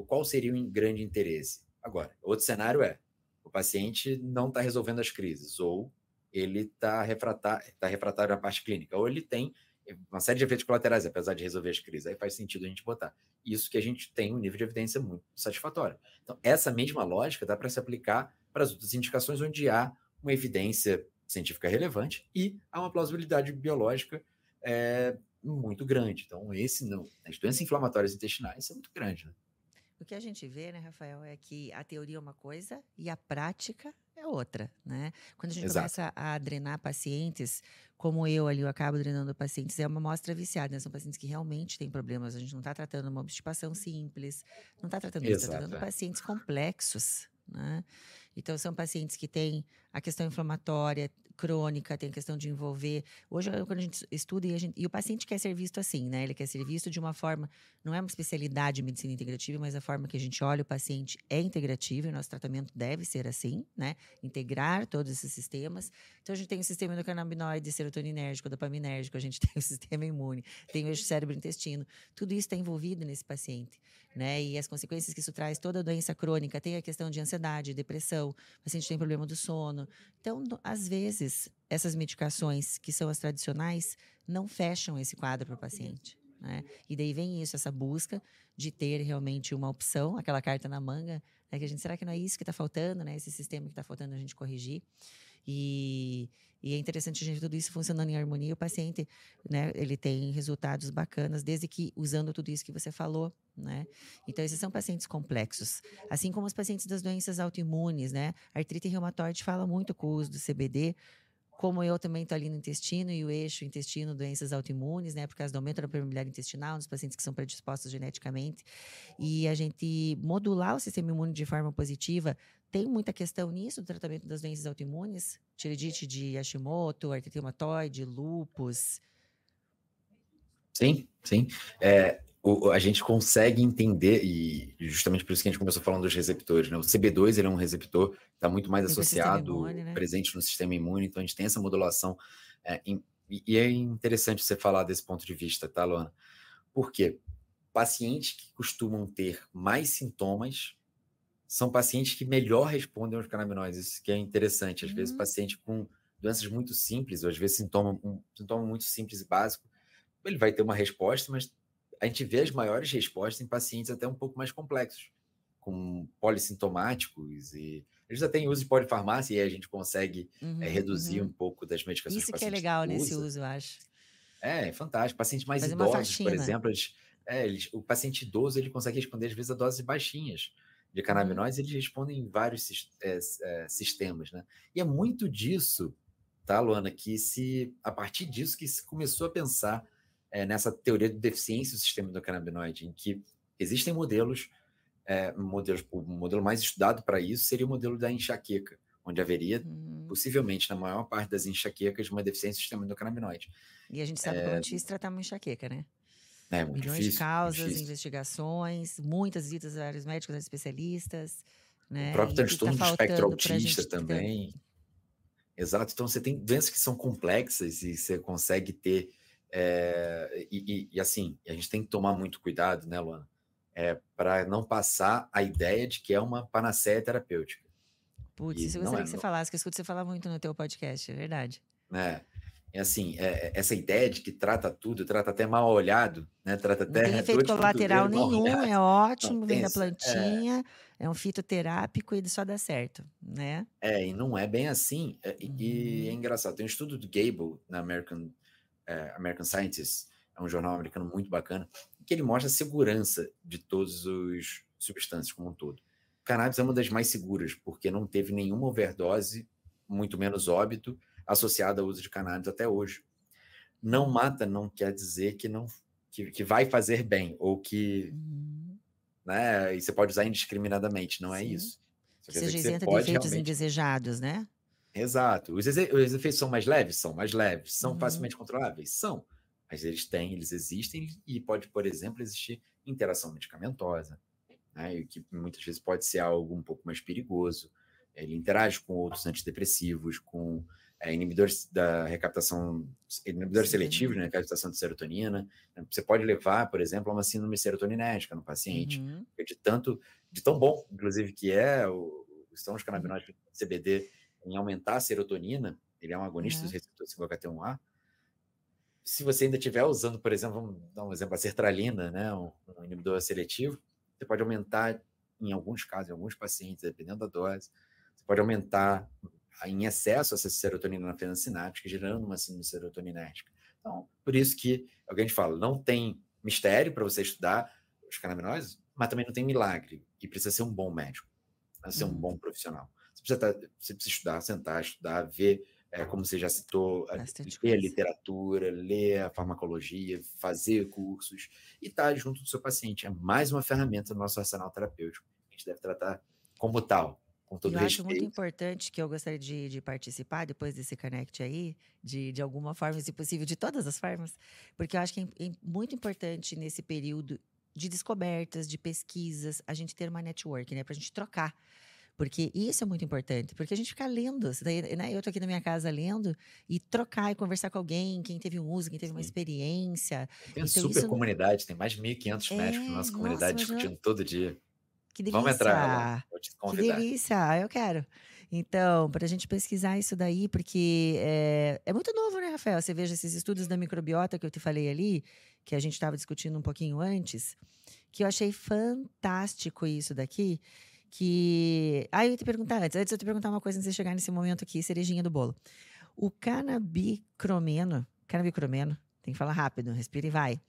Qual seria o grande interesse? Agora, outro cenário é: o paciente não está resolvendo as crises, ou ele está refratário, tá refratário à parte clínica, ou ele tem uma série de efeitos colaterais, apesar de resolver as crises. Aí faz sentido a gente botar. Isso que a gente tem um nível de evidência muito satisfatório. Então, essa mesma lógica dá para se aplicar para as outras indicações onde há uma evidência científica relevante e há uma plausibilidade biológica é, muito grande. Então, esse não. As doenças inflamatórias intestinais são muito grandes. Né? O que a gente vê, né, Rafael, é que a teoria é uma coisa e a prática é outra, né? Quando a gente Exato. começa a drenar pacientes, como eu ali, eu acabo drenando pacientes, é uma amostra viciada, né? São pacientes que realmente têm problemas. A gente não está tratando uma obstipação simples, não está tratando isso, está tratando pacientes complexos, né? Então, são pacientes que têm a questão inflamatória, crônica, tem a questão de envolver. Hoje, quando a gente estuda, e, a gente, e, o paciente quer ser visto assim, né? Ele quer ser visto de uma forma, não é uma especialidade de medicina integrativa, mas a forma que a gente olha o paciente é integrativa e o nosso tratamento deve ser assim, né? Integrar todos esses sistemas. Então, a gente tem o sistema endocannabinoide, serotoninérgico, dopaminérgico, a gente tem o sistema imune, tem o eixo cérebro-intestino. Tudo isso está envolvido nesse paciente, né? E as consequências que isso traz, toda doença crônica, tem a questão de ansiedade, depressão, o paciente tem problema do sono. Então, às vezes, vezes, essas medicações, que são as tradicionais, não fecham esse quadro para o paciente. Né? E daí vem isso, essa busca de ter realmente uma opção, aquela carta na manga, né? que a gente, será que não é isso que está faltando, né? Esse sistema que está faltando a gente corrigir. E, e, é interessante a gente tudo isso funcionando em harmonia. O paciente, né, ele tem resultados bacanas, desde que usando tudo isso que você falou, né? Então, esses são pacientes complexos. Assim como os pacientes das doenças autoimunes, né? Artrite reumatoide fala muito com o uso do CBD como eu também estou ali no intestino e o eixo intestino, doenças autoimunes, né, por causa do aumento da permeabilidade intestinal nos pacientes que são predispostos geneticamente. E a gente modular o sistema imune de forma positiva tem muita questão nisso do tratamento das doenças autoimunes, tireoidite de Hashimoto, artrite reumatoide, lúpus. Sim, sim. É, o, a gente consegue entender, e justamente por isso que a gente começou falando dos receptores, né? O CB2 ele é um receptor que está muito mais associado, imune, né? presente no sistema imune, então a gente tem essa modulação. É, em, e é interessante você falar desse ponto de vista, tá, Luana? Por quê? Pacientes que costumam ter mais sintomas são pacientes que melhor respondem aos canabinoides. Isso que é interessante. Às uhum. vezes, paciente com doenças muito simples, ou às vezes sintoma, um sintoma muito simples e básico, ele vai ter uma resposta, mas a gente vê as maiores respostas em pacientes até um pouco mais complexos, com polissintomáticos e eles já têm uso de polifarmácia e a gente consegue uhum, é, reduzir uhum. um pouco das medicações Isso que, que é legal usa. nesse uso, eu acho. É, é fantástico. Pacientes mais Fazer idosos, por exemplo, eles, é, eles, o paciente idoso ele consegue responder às vezes a doses baixinhas de canabinoides, eles respondem em vários é, é, sistemas, né? E é muito disso, tá, Luana, que se a partir disso que se começou a pensar é, nessa teoria de deficiência do sistema endocannabinoide, em que existem modelos, modelos, o modelo mais estudado para isso seria o modelo da enxaqueca, onde haveria, uhum. possivelmente, na maior parte das enxaquecas, uma deficiência do sistema endocannabinoide. E a gente sabe é, que difícil tratar uma enxaqueca, né? É, muito Milhões difícil, de causas, investigações, muitas visitas a vários médicos, a especialistas. Né? O próprio tá transtorno tá do espectro autista também. Exato. Então, você tem doenças que são complexas e você consegue ter é, e, e, e, assim, a gente tem que tomar muito cuidado, né, Luana? É, para não passar a ideia de que é uma panaceia terapêutica. Putz, isso eu gostaria é, que você falasse, que eu escuto você falar muito no teu podcast, é verdade. É, é assim, é, essa ideia de que trata tudo, trata até mal olhado, né? Trata até. Não tem efeito colateral nenhum, é ótimo, não, vem da plantinha, é... é... um fitoterápico e só dá certo, né? É, e não é bem assim. E, uhum. e é uhum. engraçado, tem um estudo do Gable na American é, American Scientist, é um jornal americano muito bacana, que ele mostra a segurança de todos os substâncias como um todo. cannabis é uma das mais seguras, porque não teve nenhuma overdose, muito menos óbito, associada ao uso de cannabis até hoje. Não mata não quer dizer que não que, que vai fazer bem, ou que uhum. né, e você pode usar indiscriminadamente, não é Sim. é isso. Seja isenta de efeitos realmente... indesejados, né? Exato. Os, os, efeitos são mais leves? São mais leves. São uhum. facilmente controláveis? São. Mas eles têm, eles existem e pode, por exemplo, existir interação medicamentosa, né? que muitas vezes pode ser algo um pouco mais perigoso. Ele interage com outros antidepressivos, com é, inibidores da recaptação, inibidores Sim. seletivos né? recaptação de serotonina. Você pode levar, por exemplo, a uma síndrome serotoninética no paciente, uhum. de tanto, de tão bom, inclusive, que é o, são os canabinoides CBD em aumentar a serotonina, ele é um agonista uhum. do receptor 5-HT1A. Se você ainda estiver usando, por exemplo, vamos dar um exemplo, a sertralina, né, um, um inibidor seletivo, você pode aumentar, em alguns casos, em alguns pacientes, dependendo da dose, você pode aumentar em excesso essa serotonina na fenda sináptica, gerando uma síndrome serotoninética. Então, por isso que alguém fala, não tem mistério para você estudar os canabinoides, mas também não tem milagre, e precisa ser um bom médico, precisa ser um uhum. bom profissional. Você precisa, tá, você precisa estudar, sentar, estudar, ver, é, como você já citou, ler a literatura, ler a farmacologia, fazer cursos e estar tá junto do seu paciente. É mais uma ferramenta do nosso arsenal terapêutico. A gente deve tratar como tal, com todo eu respeito. acho muito importante que eu gostaria de, de, participar depois desse connect aí, de, de alguma forma, se possível, de todas as formas, porque eu acho que é, é muito importante nesse período de descobertas, de pesquisas, a gente ter uma network, né, para a gente trocar. Porque isso é muito importante, porque a gente fica lendo. Né? Eu estou aqui na minha casa lendo e trocar e conversar com alguém, quem teve um uso, quem teve Sim. uma experiência. Tem então, super isso... comunidade, tem mais de 1.500 é, médicos na nossa comunidade nossa, discutindo todo dia. Que delícia! Vamos entrar, vou te convidar. Que delícia, eu quero. Então, para a gente pesquisar isso daí, porque é, é, muito novo, né, Rafael? Você veja esses estudos da microbiota que eu te falei ali, que a gente estava discutindo um pouquinho antes, que eu achei fantástico isso daqui que. Ah, eu ia te perguntar antes. Antes eu te perguntar uma coisa antes de chegar nesse momento aqui, cerejinha do bolo. O canabicromeno, canabicromeno, tem que falar rápido, respira e vai.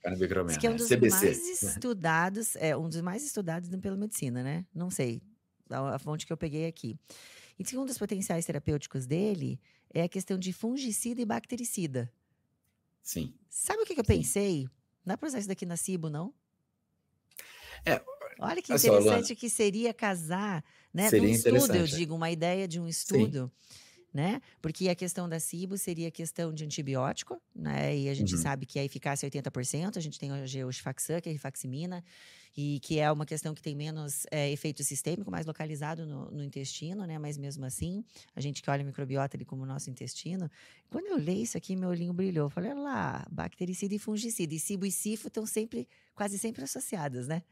Que é um dos CBC. mais estudados, é um dos mais estudados pela medicina, né? Não sei, a, fonte que eu peguei aqui. E um dos potenciais terapêuticos dele é a questão de fungicida e bactericida. Sim. Sabe o que, que eu Sim. pensei? Não usar isso daqui na Cibo, não? É, Olha que só, Luana, interessante que seria casar, né? Num seria estudo, eu interessante. digo, uma ideia de um Sim. Né? Porque a questão da cibo seria a questão de antibiótico, né? E a gente Uhum. sabe que a eficácia é 80%, a gente tem hoje o Shifaxan, que é a rifaximina, e que é uma questão que tem menos é, efeito sistêmico, mais localizado no, no intestino, né? Mas mesmo assim, a gente que olha a microbiota ali como o nosso intestino, quando eu leio isso aqui, meu olhinho brilhou. Eu Falei, olha lá, bactericida e fungicida. E cibo e sifo estão sempre, quase sempre associadas, né?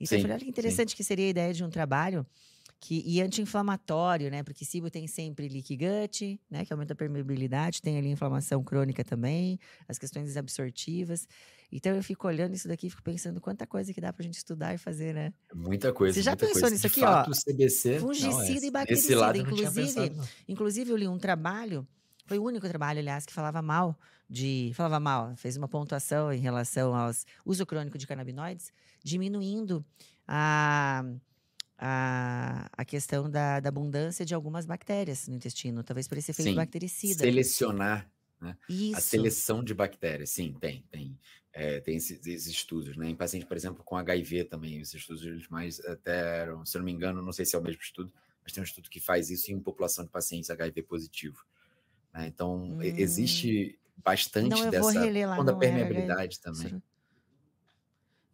Então eu Sim, falei, olha que sim. interessante que seria a ideia de um trabalho que, e anti-inflamatório, né? Porque cibo tem sempre leaky gut, né? Que aumenta a permeabilidade, tem ali inflamação crônica também, as questões absortivas. Então eu fico olhando isso daqui e fico pensando quanta coisa que dá pra gente estudar e fazer, né? Muita Você coisa, já muita pensou coisa. nisso aqui, fato, ó? CBC, não, é, Fungicida e esse bactericida. não Inclusive, pensado, não. inclusive eu li um trabalho, foi o único trabalho, aliás, que falava mal de. Falava mal, fez uma pontuação em relação aos uso crônico de canabinoides, diminuindo a, a, a questão da, da abundância de algumas bactérias no intestino, talvez por esse efeito Sim, bactericida. selecionar né? A seleção de bactérias, sim, tem, tem. É, tem esses, esses estudos, né? Em pacientes, por exemplo, com HIV também, esses estudos eles mais até eram, se eu não me engano, não sei se é o mesmo estudo, mas tem um estudo que faz isso em população de pacientes HIV positivo. né? Então, Hum. existe bastante Não, dessa era HIV. permeabilidade também.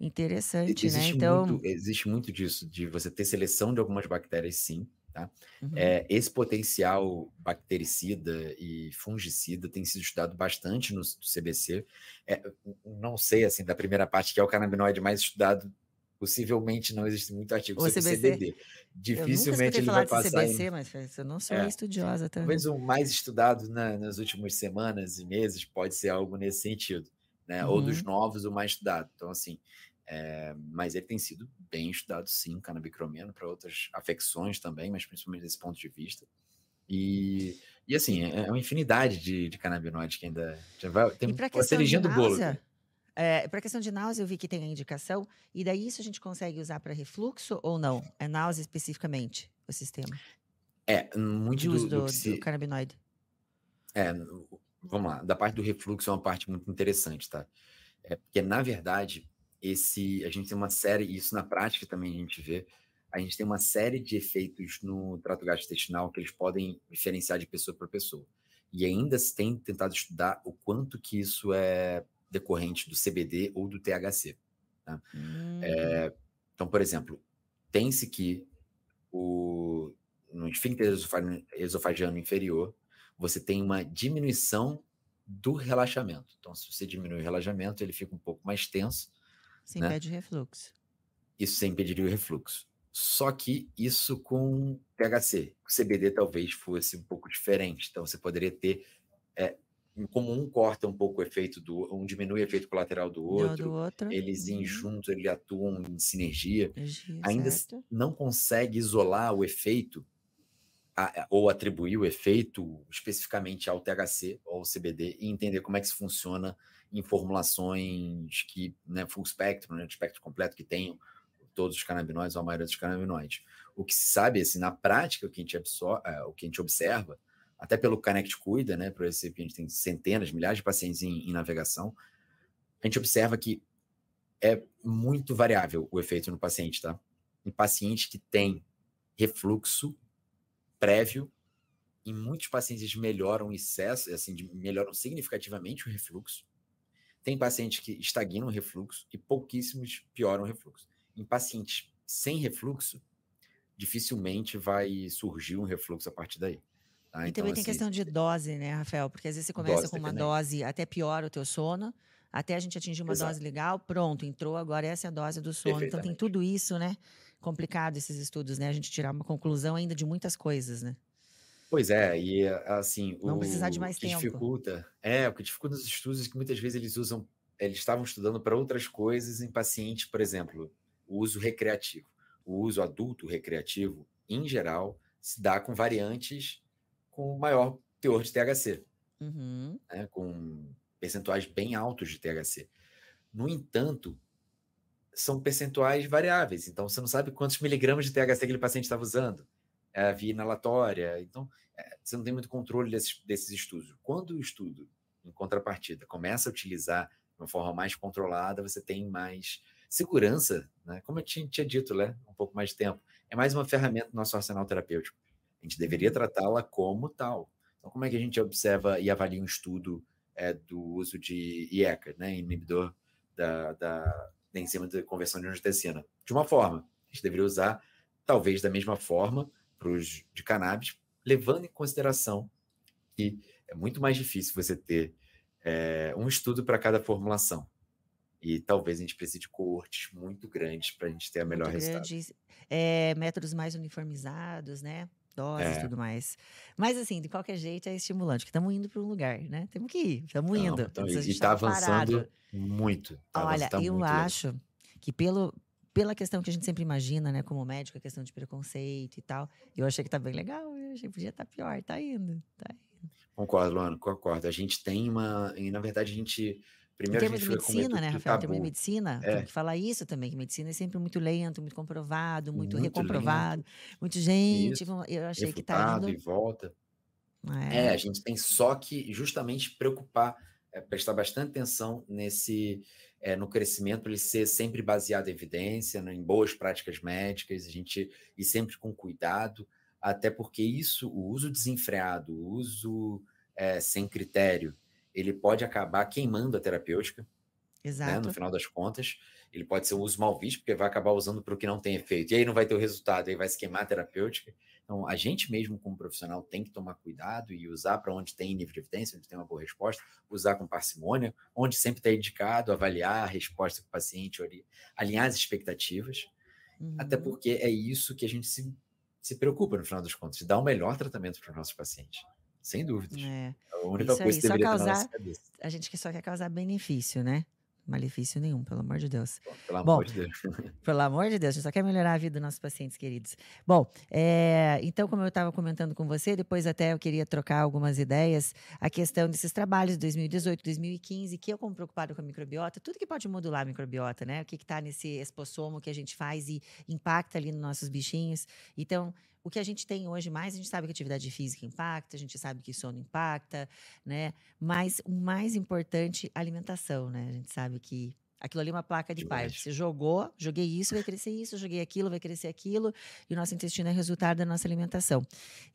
Interessante, né? Existe, Então. muito, existe muito disso, de você ter seleção de algumas bactérias, sim. Tá? uhum. É, esse potencial bactericida e fungicida tem sido estudado bastante no, CBC. É, não sei, assim, da primeira parte, que é o canabinoide mais estudado, possivelmente não existe muito artigo O sobre CBC? CBD. Dificilmente ele vai passar CBC, em... mas eu não sou É, estudiosa também. talvez o mais estudado na- nas últimas semanas e meses pode ser algo nesse sentido, né? Ou dos Uhum. novos, o mais estudado. Então, assim, é, mas ele tem sido bem estudado, sim, canabicromiano, para outras afecções também, mas principalmente desse ponto de vista. E, e assim, é é uma infinidade de, de canabinoides que ainda já vai. Tem E para a do bolo. é, para a questão de náusea, eu vi que tem a indicação, e daí isso a gente consegue usar para refluxo ou não? É náusea especificamente, o sistema É, muito de uso do do, do canabinoide. É, vamos lá, da parte do refluxo é uma parte muito interessante, tá? É porque, na verdade, esse, a gente tem uma série, e isso na prática também a gente vê, a gente tem uma série de efeitos no trato gastrointestinal que eles podem diferenciar de pessoa para pessoa. E ainda se tem tentado estudar o quanto que isso é decorrente do CBD ou do THC. Hum, Então, por exemplo, tem-se que o, no esfíncter esofa- esofagiano inferior, você tem uma diminuição do relaxamento. Então, se você diminui o relaxamento, ele fica um pouco mais tenso, sem né? pé de refluxo. isso sem impediria o refluxo. Só que isso com THC. O CBD talvez fosse um pouco diferente. Então, você poderia ter, é, como um corta um pouco o efeito do, um diminui o efeito colateral do outro, do outro. eles em uhum, juntos, eles atuam em sinergia, energia, ainda certo? não consegue isolar o efeito a- ou atribuir o efeito especificamente ao THC ou ao CBD e entender como é que isso funciona em formulações que, né, full spectrum, né, espectro completo, que tenham todos os canabinoides ou a maioria dos canabinoides. O que se sabe, assim, na prática, o que a gente, absor- eh, o que a gente observa, até pelo Connect Cuida, né, por esse a gente tem centenas, milhares de pacientes em, em navegação, a gente observa que é muito variável o efeito no paciente, tá? Em pacientes que têm refluxo prévio, em muitos pacientes melhoram o excesso, assim, melhoram significativamente o refluxo. Tem pacientes que estagnam o refluxo e pouquíssimos pioram o refluxo. Em pacientes sem refluxo, dificilmente vai surgir um refluxo a partir daí. tá? E Então, também tem assim, questão de dose, né, Rafael? Porque às vezes você começa Dose, com uma dependendo. dose, até piora o teu sono, até a gente atingir uma Exato. dose legal, pronto, entrou agora essa é a dose do sono. Então tem tudo isso, né? Complicado esses estudos, né? A gente tirar uma conclusão ainda de muitas coisas, né? Pois é, e assim, Vamos precisar de o mais que tempo. dificulta, é, o que dificulta os estudos é que muitas vezes eles usam, eles estavam estudando para outras coisas em pacientes, por exemplo, o uso recreativo. O uso adulto recreativo, em geral, se dá com variantes com maior teor de THC, Uhum. né, com percentuais bem altos de THC. No entanto, são percentuais variáveis, então você não sabe quantos miligramas de THC aquele paciente estava usando. É, via inalatória. Então, é, você não tem muito controle desses, desses estudos. Quando o estudo, em contrapartida, começa a utilizar de uma forma mais controlada, você tem mais segurança, né? como eu tinha, tinha dito, né? um pouco mais de tempo. É mais uma ferramenta do nosso arsenal terapêutico. A gente deveria uhum. tratá-la como tal. Então, como é que a gente observa e avalia um estudo é, do uso de IECA, né? inibidor da, da, da enzima de conversão de angiotensina? De uma forma. A gente deveria usar, talvez, da mesma forma para os de cannabis, levando em consideração que é muito mais difícil você ter é, um estudo para cada formulação. E talvez a gente precise de coortes muito grandes para a gente ter a melhor muito resultado. Grandes, é, métodos mais uniformizados, né? Doses e é. tudo mais. Mas, assim, de qualquer jeito, é estimulante, que estamos indo para um lugar, né? Temos que ir, estamos indo. Então, e está avançando parado. muito. Tá Olha, tá eu acho que pelo, pela questão que a gente sempre imagina, né, como médico, a questão de preconceito e tal, eu achei que tá bem legal, eu achei que podia estar tá pior, tá indo, tá indo. Concordo, Luana, concordo. A gente tem uma, e na verdade a gente Primeiro em termos de medicina, né, Rafael? Em termos de medicina, é. tem que falar isso também, que medicina é sempre muito lento, muito comprovado, muito, muito recomprovado, lento. muito gente. Isso. Eu achei Refutado que tá indo... e volta. É. é. a gente tem só que justamente preocupar, é, prestar bastante atenção nesse é, no crescimento, ele ser sempre baseado em evidência, né, em boas práticas médicas, a gente e sempre com cuidado, até porque isso, o uso desenfreado, o uso é, sem critério, ele pode acabar queimando a terapêutica. Exato. Né, no final das contas, ele pode ser um uso mal visto, porque vai acabar usando para o que não tem efeito. E aí não vai ter o resultado, aí vai se queimar a terapêutica. Então, a gente mesmo, como profissional, tem que tomar cuidado e usar para onde tem nível de evidência, onde tem uma boa resposta, usar com parcimônia, onde sempre está indicado, avaliar a resposta do paciente, alinhar as expectativas. Uhum. Até porque é isso que a gente se, se preocupa, no final das contas, de dar o um melhor tratamento para os nossos pacientes. Sem dúvidas. É. A única coisa aí, que deveria causar, na nossa cabeça. A gente só quer causar benefício, né? Malefício nenhum, pelo amor de Deus. Pelo Bom, amor de Deus. pelo amor de Deus, a gente só quer melhorar a vida dos nossos pacientes queridos. Bom, é, então, como eu estava comentando com você, depois até eu queria trocar algumas ideias, a questão desses trabalhos de 2018, 2015, que eu como preocupado com a microbiota, tudo que pode modular a microbiota, né? O que está nesse espossomo que a gente faz e impacta ali nos nossos bichinhos. Então, o que a gente tem hoje mais, a gente sabe que atividade física impacta, a gente sabe que sono impacta, né? Mas o mais importante, alimentação, né? A gente sabe que aquilo ali é uma placa de pai. Você jogou, joguei isso, vai crescer isso, joguei aquilo, vai crescer aquilo, e o nosso intestino é resultado da nossa alimentação.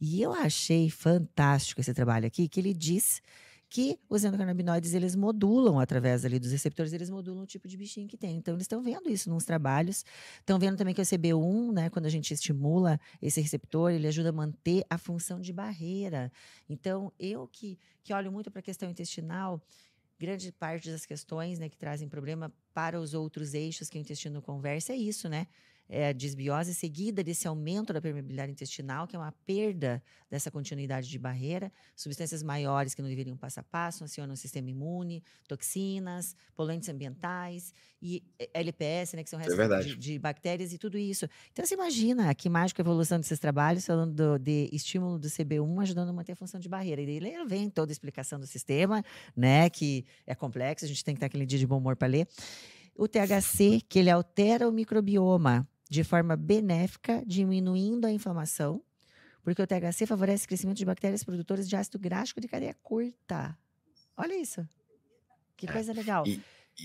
E eu achei fantástico esse trabalho aqui, que ele diz que os endocannabinoides eles modulam através ali dos receptores, eles modulam o tipo de bichinho que tem. Então eles estão vendo isso nos trabalhos. Estão vendo também que o CB1, né, quando a gente estimula esse receptor, ele ajuda a manter a função de barreira. Então eu que que olho muito para a questão intestinal, grande parte das questões, né, que trazem problema para os outros eixos que o intestino conversa é isso, né? É, disbiose seguida desse aumento da permeabilidade intestinal, que é uma perda dessa continuidade de barreira, substâncias maiores que não deveriam passo a passo, acionam o sistema imune, toxinas, poluentes ambientais e LPS, né, que são é restos é de, de, bactérias e tudo isso. Então você imagina que mágica evolução desses trabalhos, falando do, de estímulo do CB1, ajudando a manter a função de barreira. E ele vem toda a explicação do sistema, né, que é complexo, a gente tem que estar aquele dia de bom humor para ler. O THC, que ele altera o microbioma, de forma benéfica, diminuindo a inflamação, porque o THC favorece o crescimento de bactérias produtoras de ácido gráfico de cadeia curta. Olha isso. Que é, coisa legal. E,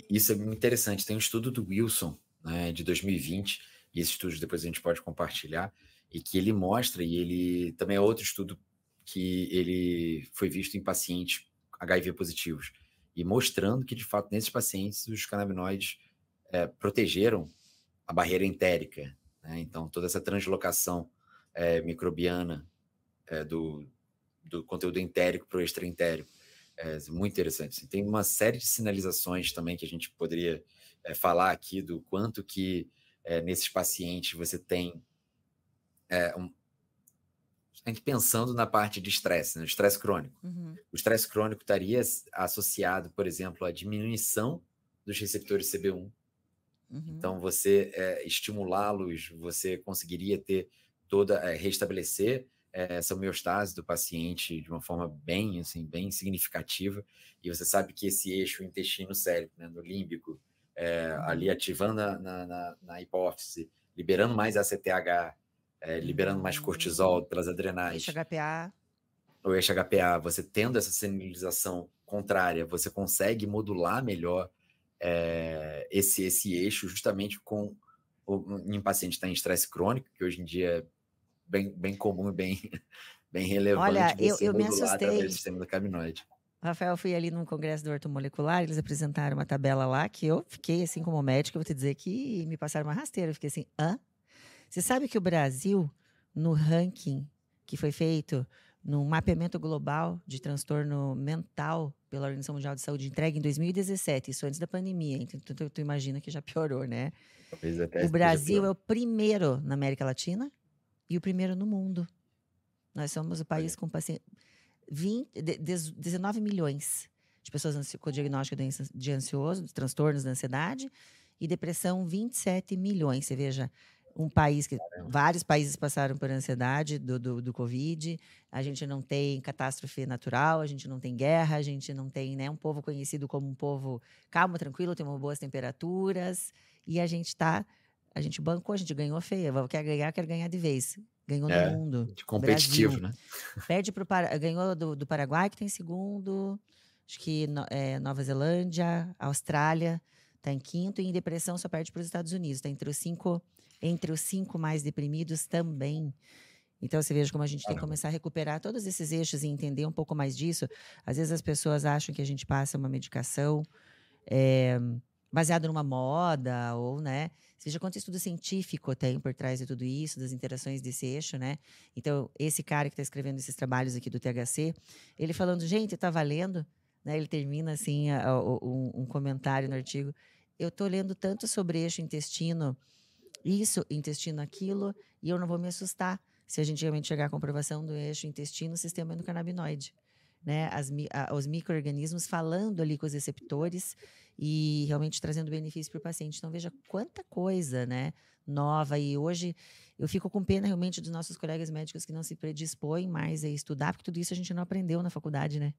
isso é muito interessante. Tem um estudo do Wilson, né, de 2020, e esse estudo depois a gente pode compartilhar, e que ele mostra, e ele também é outro estudo que ele foi visto em pacientes HIV positivos, e mostrando que, de fato, nesses pacientes, os canabinoides é, protegeram a barreira entérica. Né? Então, toda essa translocação é, microbiana é, do, do conteúdo entérico para o extraentérico. É muito interessante. Assim, tem uma série de sinalizações também que a gente poderia é, falar aqui do quanto que nesses pacientes você tem um, a gente pensando na parte de estresse, né? estresse crônico. Uhum. O estresse crônico estaria associado, por exemplo, à diminuição dos receptores CB1 Uhum. Então, você é, estimulá-los, você conseguiria ter toda, é, restabelecer é, essa homeostase do paciente de uma forma bem, assim, bem significativa. E você sabe que esse eixo intestino-cérebro, né, no límbico, uhum. ali ativando na, na, na, hipófise, liberando mais ACTH, é, liberando mais cortisol hum. pelas adrenais. Eixo HPA. O eixo HPA, você tendo essa senilização contrária, você consegue modular melhor é, esse, esse eixo justamente com o, em paciente que está em estresse crônico, que hoje em dia é bem, bem comum e bem, bem relevante. Olha, eu, eu me assustei. do sistema endocannabinoide. Rafael, fui ali num congresso do ortomolecular, eles apresentaram uma tabela lá que eu fiquei assim como médico, eu vou te dizer que me passaram uma rasteira, eu fiquei assim, hã? Você sabe que o Brasil, no ranking que foi feito no mapeamento global de transtorno mental pela Organização Mundial de Saúde, entregue em 2017, isso antes da pandemia, então tu, tu imagina que já piorou, né? o Brasil é o primeiro na América Latina e o primeiro no mundo. Nós somos o país com paciente, 20, 19 milhões de pessoas com diagnóstico de ansioso, de transtornos da ansiedade, e depressão, 27 milhões. Você veja, um país que vários países passaram por ansiedade do, do, do, Covid. A gente não tem catástrofe natural, a gente não tem guerra, a gente não tem né, um povo conhecido como um povo calmo, tranquilo, tem boas temperaturas. E a gente está. A gente bancou, a gente ganhou feia. Quer ganhar, quer ganhar de vez. Ganhou é, no mundo. De competitivo, Brasil. né? Perde pro, ganhou do, do Paraguai, que tem segundo. Acho que é, Nova Zelândia, Austrália está em quinto. E em depressão só perde para os Estados Unidos. Está entre os cinco entre os cinco mais deprimidos também. Então, você veja como a gente tem que começar a recuperar todos esses eixos e entender um pouco mais disso. Às vezes as pessoas acham que a gente passa uma medicação é, baseada numa moda, ou, né? Seja quanto estudo científico tem por trás de tudo isso, das interações desse eixo, né? Então, esse cara que está escrevendo esses trabalhos aqui do THC, ele falando, gente, está valendo, né? Ele termina assim a, a, um, um comentário no artigo. Eu estou lendo tanto sobre eixo intestino isso, intestino aquilo, e eu não vou me assustar se a gente realmente chegar à comprovação do eixo intestino-sistema endocannabinoide. Né, as, a, os micro-organismos falando ali com os receptores e realmente trazendo benefício para o paciente. Então, veja quanta coisa né, nova. E hoje eu fico com pena realmente dos nossos colegas médicos que não se predispõem mais a estudar, porque tudo isso a gente não aprendeu na faculdade, né?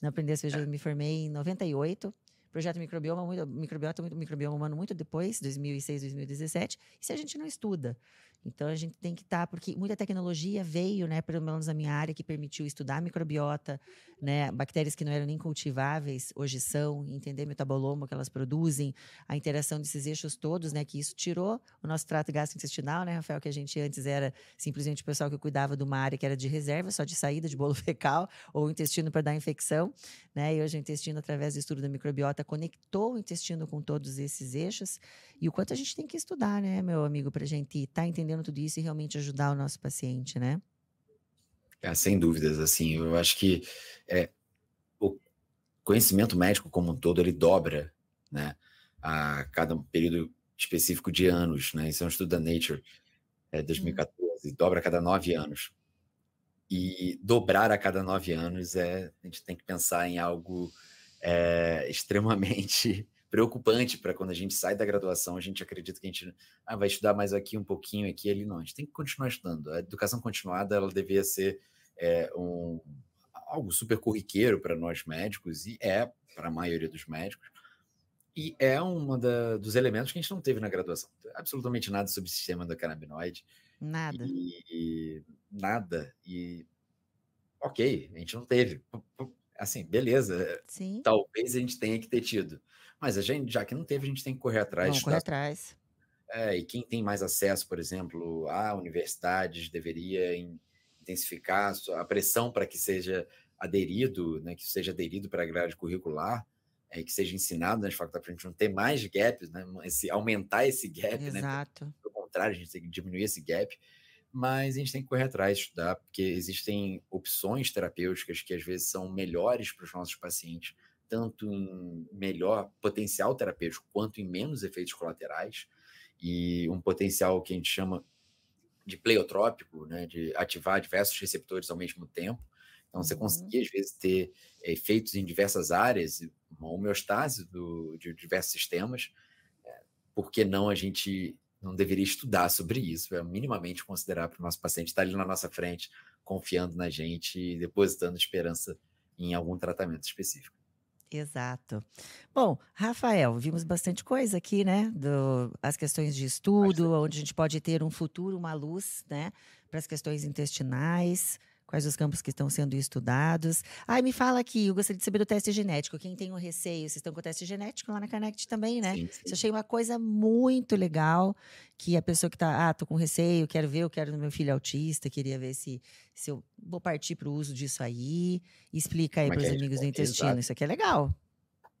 Não aprendeu, seja, eu me formei em 98, projeto microbioma, muito, microbiota, muito, microbioma humano muito depois, 2006, 2017, e se a gente não estuda? Então a gente tem que estar, tá, porque muita tecnologia veio, né, pelo menos na minha área, que permitiu estudar microbiota, né, bactérias que não eram nem cultiváveis, hoje são, entender metabolomo que elas produzem, a interação desses eixos todos, né, que isso tirou o nosso trato gastrointestinal, né, Rafael, que a gente antes era simplesmente o pessoal que cuidava de uma área que era de reserva, só de saída de bolo fecal, ou intestino para dar infecção, né, e hoje o intestino, através do estudo da microbiota, conectou o intestino com todos esses eixos, e o quanto a gente tem que estudar, né, meu amigo, para a gente estar tá entendendo tudo isso e realmente ajudar o nosso paciente, né? É, sem dúvidas, assim, eu acho que é, o conhecimento médico como um todo, ele dobra, né, a cada período específico de anos, né, isso é um estudo da Nature, é, 2014, hum. dobra a cada nove anos. E dobrar a cada nove anos, é, a gente tem que pensar em algo é, extremamente preocupante para quando a gente sai da graduação, a gente acredita que a gente ah, vai estudar mais aqui um pouquinho, aqui ali. Não, a gente tem que continuar estudando. A educação continuada, ela devia ser é, um, algo super corriqueiro para nós médicos, e é para a maioria dos médicos, e é um dos elementos que a gente não teve na graduação. Absolutamente nada sobre o sistema do canabinoide. Nada. E, e, nada. E ok, a gente não teve. Assim, beleza. Sim. Talvez a gente tenha que ter tido. Mas a gente, já que não teve, a gente tem que correr atrás. Vamos correr atrás. É, e quem tem mais acesso, por exemplo, a universidades, deveria intensificar a pressão para que seja aderido, né, que seja aderido para a grade curricular, é, que seja ensinado nas faculdades para a gente não ter mais gaps, né, esse, aumentar esse gap, né, Exato. né? Pelo contrário, a gente tem que diminuir esse gap, mas a gente tem que correr atrás, estudar, porque existem opções terapêuticas que às vezes são melhores para os nossos pacientes tanto em melhor potencial terapêutico quanto em menos efeitos colaterais e um potencial que a gente chama de pleiotrópico, né, de ativar diversos receptores ao mesmo tempo. Então, você uhum. conseguir, às vezes, ter efeitos em diversas áreas, uma homeostase do, de diversos sistemas, é, por que não a gente não deveria estudar sobre isso, é minimamente considerar para o nosso paciente estar ali na nossa frente, confiando na gente e depositando esperança em algum tratamento específico. Exato. Bom, Rafael, vimos bastante coisa aqui, né? Do, as questões de estudo, onde a gente pode ter um futuro, uma luz, né? Para as questões intestinais, quais os campos que estão sendo estudados. Ai, me fala aqui, eu gostaria de saber do teste genético. Quem tem um receio, vocês estão com o teste genético lá na Connect também, né? Sim, Isso sim. achei uma coisa muito legal, que a pessoa que está, ah, tô com receio, quero ver, eu quero no meu filho autista, queria ver se, se eu vou partir para o uso disso aí. Explica aí é para os gente amigos do intestino, Exato. isso aqui é legal.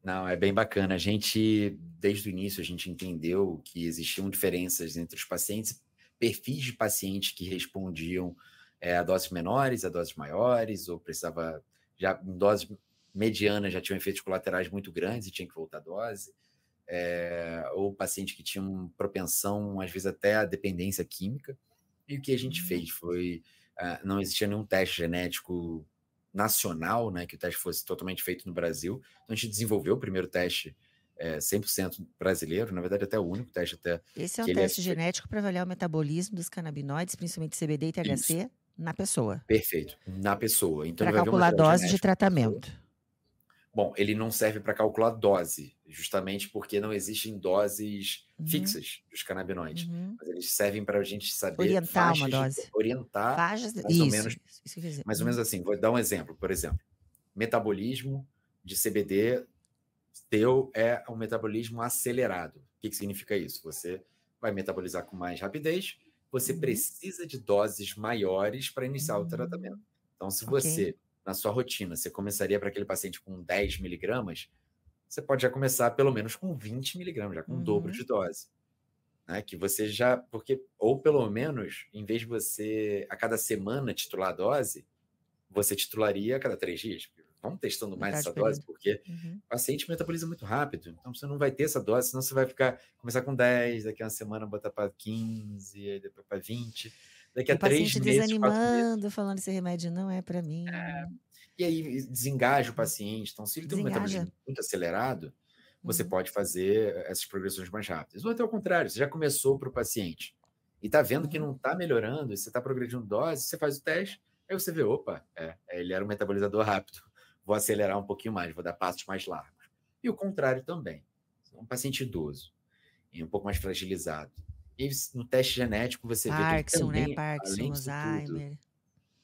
Não, é bem bacana. A gente, desde o início, a gente entendeu que existiam diferenças entre os pacientes, perfis de pacientes que respondiam eh, a doses menores, a doses maiores, ou precisava, já em doses medianas já tinham efeitos colaterais muito grandes e tinha que voltar a dose, eh, ou paciente que tinham propensão, às vezes, até a dependência química. E o que a gente Hum. fez foi, ah, não existia nenhum teste genético nacional, né, que o teste fosse totalmente feito no Brasil. Então a gente desenvolveu o primeiro teste é, 100% brasileiro, na verdade até o único teste até Esse é um é teste feito- genético para avaliar o metabolismo dos canabinoides, principalmente CBD e THC, na pessoa. perfeito na pessoa. Então Para calcular a dose de pessoa. tratamento. Bom, ele não serve para calcular dose, justamente porque não existem doses Uhum. fixas dos canabinoides. Uhum. Mas eles servem para a gente saber Orientar uma faixas de- dose. orientar Faixas, mais isso, ou menos isso. Mais ou menos assim, vou dar um exemplo, por exemplo. Metabolismo de CBD teu é um metabolismo acelerado. O que, que significa isso? Você vai metabolizar com mais rapidez, você Uhum. precisa de doses maiores para iniciar o Hum, tratamento. Então, se você, na sua rotina, você começaria para aquele paciente com 10 miligramas, você pode já começar pelo menos com 20 miligramas, já com o dobro Uhum. de dose. Né? Que você já, porque, ou pelo menos, em vez de você, a cada semana, titular a dose, você titularia a cada três dias. Vamos testando mais essa do dose, porque Uhum. o paciente metaboliza muito rápido. Então você não vai ter essa dose, senão você vai ficar começar com 10, daqui a uma semana botar para 15, aí depois para 20. Daqui a o três paciente meses, quatro meses. desanimando, falando esse remédio não é para mim. E aí desengaja o paciente. Então, se ele tem um metabolismo muito acelerado, você Uhum. pode fazer essas progressões mais rápidas. Ou até ao contrário, você já começou para o paciente e está vendo que Uhum. não está melhorando, e você está progredindo dose, você faz o teste, aí você vê, opa, é, é, ele era um metabolizador rápido, vou acelerar um pouquinho mais, vou dar passos mais largos. E o contrário também. Um paciente idoso e um pouco mais fragilizado. E no teste genético você vê que ele Parkinson, né? também, Parkinson, além disso tudo, Alzheimer.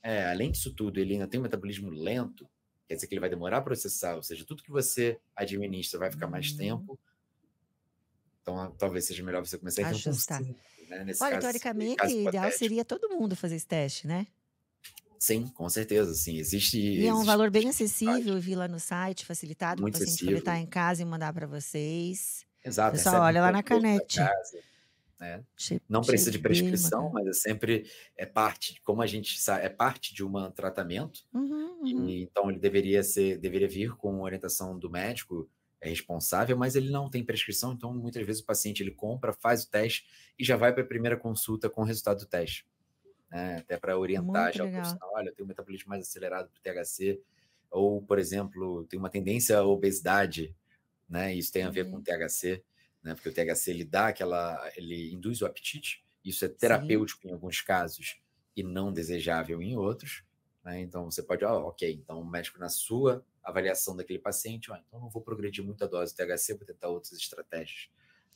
é, além disso tudo, ele ainda tem um metabolismo lento, quer dizer que ele vai demorar a processar, ou seja, tudo que você administra vai ficar mais Uhum. tempo. Então, talvez seja melhor você começar então, com Ajustar. cinco, né? Nesse Olha, caso, teoricamente, o ideal seria todo mundo fazer esse teste, né? Sim, com certeza, sim. Existe. E é um existe- valor bem acessível, vi lá no site, facilitado, para acessível. em casa e mandar para vocês. Exato, Pessoal, olha lá na casa, né? Não precisa de prescrição, mas é sempre é parte, como a gente sabe, é parte de um tratamento. Uhum, uhum. E, então ele deveria ser, deveria vir com orientação do médico é responsável, mas ele não tem prescrição, então muitas vezes o paciente ele compra, faz o teste e já vai para a primeira consulta com o resultado do teste. Né? Até para orientar Muito já o legal. profissional, olha, eu tenho um metabolismo mais acelerado para o THC, ou, por exemplo, tem uma tendência à obesidade, né? Isso tem a ver com Uhum. o THC, né? Porque o THC ele dá aquela, ele induz o apetite, isso é terapêutico em alguns casos e não desejável em outros. Né? Então você pode, ó, ok, então o médico na sua avaliação daquele paciente, ó, então não vou progredir muito a dose do THC, vou tentar outras estratégias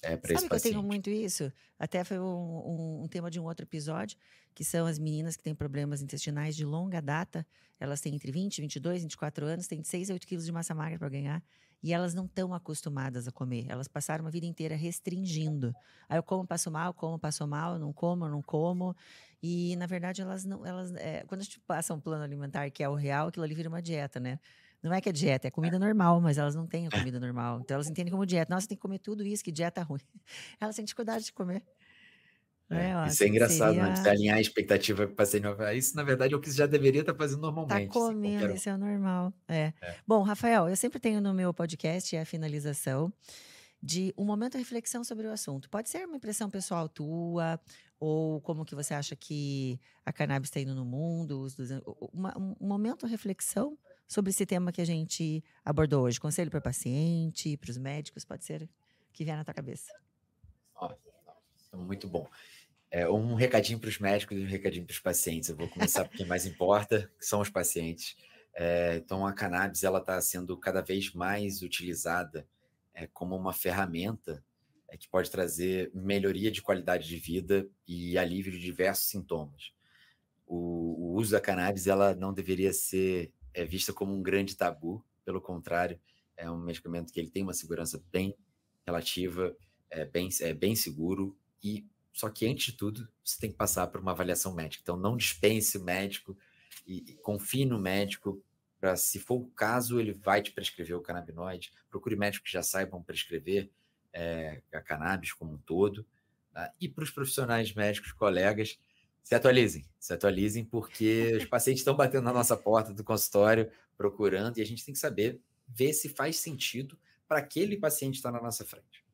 é, para esse Sabe que eu tenho muito isso? Até foi um, um- um tema de um outro episódio, que são as meninas que têm problemas intestinais de longa data. Elas têm entre 20, 22, 24 anos, têm de 6 a 8 quilos de massa magra para ganhar. E elas não estão acostumadas a comer. Elas passaram uma vida inteira restringindo. Aí eu como, passo mal, como, passo mal, não como, não como. E, na verdade, elas não. Elas, é, quando a gente passa um plano alimentar que é o real, aquilo ali vira uma dieta, né? Não é que é dieta, é comida normal, mas elas não têm a comida normal. Então elas entendem como dieta. Nossa, tem que comer tudo isso, que dieta ruim. Elas têm dificuldade de comer. É, É, ó, isso é engraçado, né? Você seria- alinhar a expectativa para o paciente. Isso, na verdade, é o que você já deveria estar fazendo Tá normalmente. assim, comendo, isso é o normal. É. É. Bom, Rafael, eu sempre tenho no meu podcast a finalização de um momento de reflexão sobre o assunto. Pode ser uma impressão pessoal tua, ou como que você acha que a cannabis está indo no mundo, uma- um um momento de reflexão sobre esse tema que a gente abordou hoje. Conselho para paciente, para os médicos, pode ser que vier na tua cabeça. Então, muito bom. É, um recadinho para os médicos e um recadinho para os pacientes. Eu vou começar porque mais importa, que são os pacientes. É, então, a cannabis ela está sendo cada vez mais utilizada é, como uma ferramenta é, que pode trazer melhoria de qualidade de vida e alívio de diversos sintomas. O, o uso da cannabis ela não deveria ser é, vista como um grande tabu, pelo contrário, é um medicamento que ele tem uma segurança bem relativa, é bem, é bem seguro e só que antes de tudo você tem que passar por uma avaliação médica. Então não dispense o médico e, e confie no médico para, se for o caso, ele vai te prescrever o canabinoide. Procure médicos que já saibam prescrever é, a cannabis como um todo. Tá? E para os profissionais médicos, colegas, se atualizem, se atualizem, porque os pacientes estão batendo na nossa porta do consultório procurando e a gente tem que saber ver se faz sentido para aquele paciente estar na nossa frente.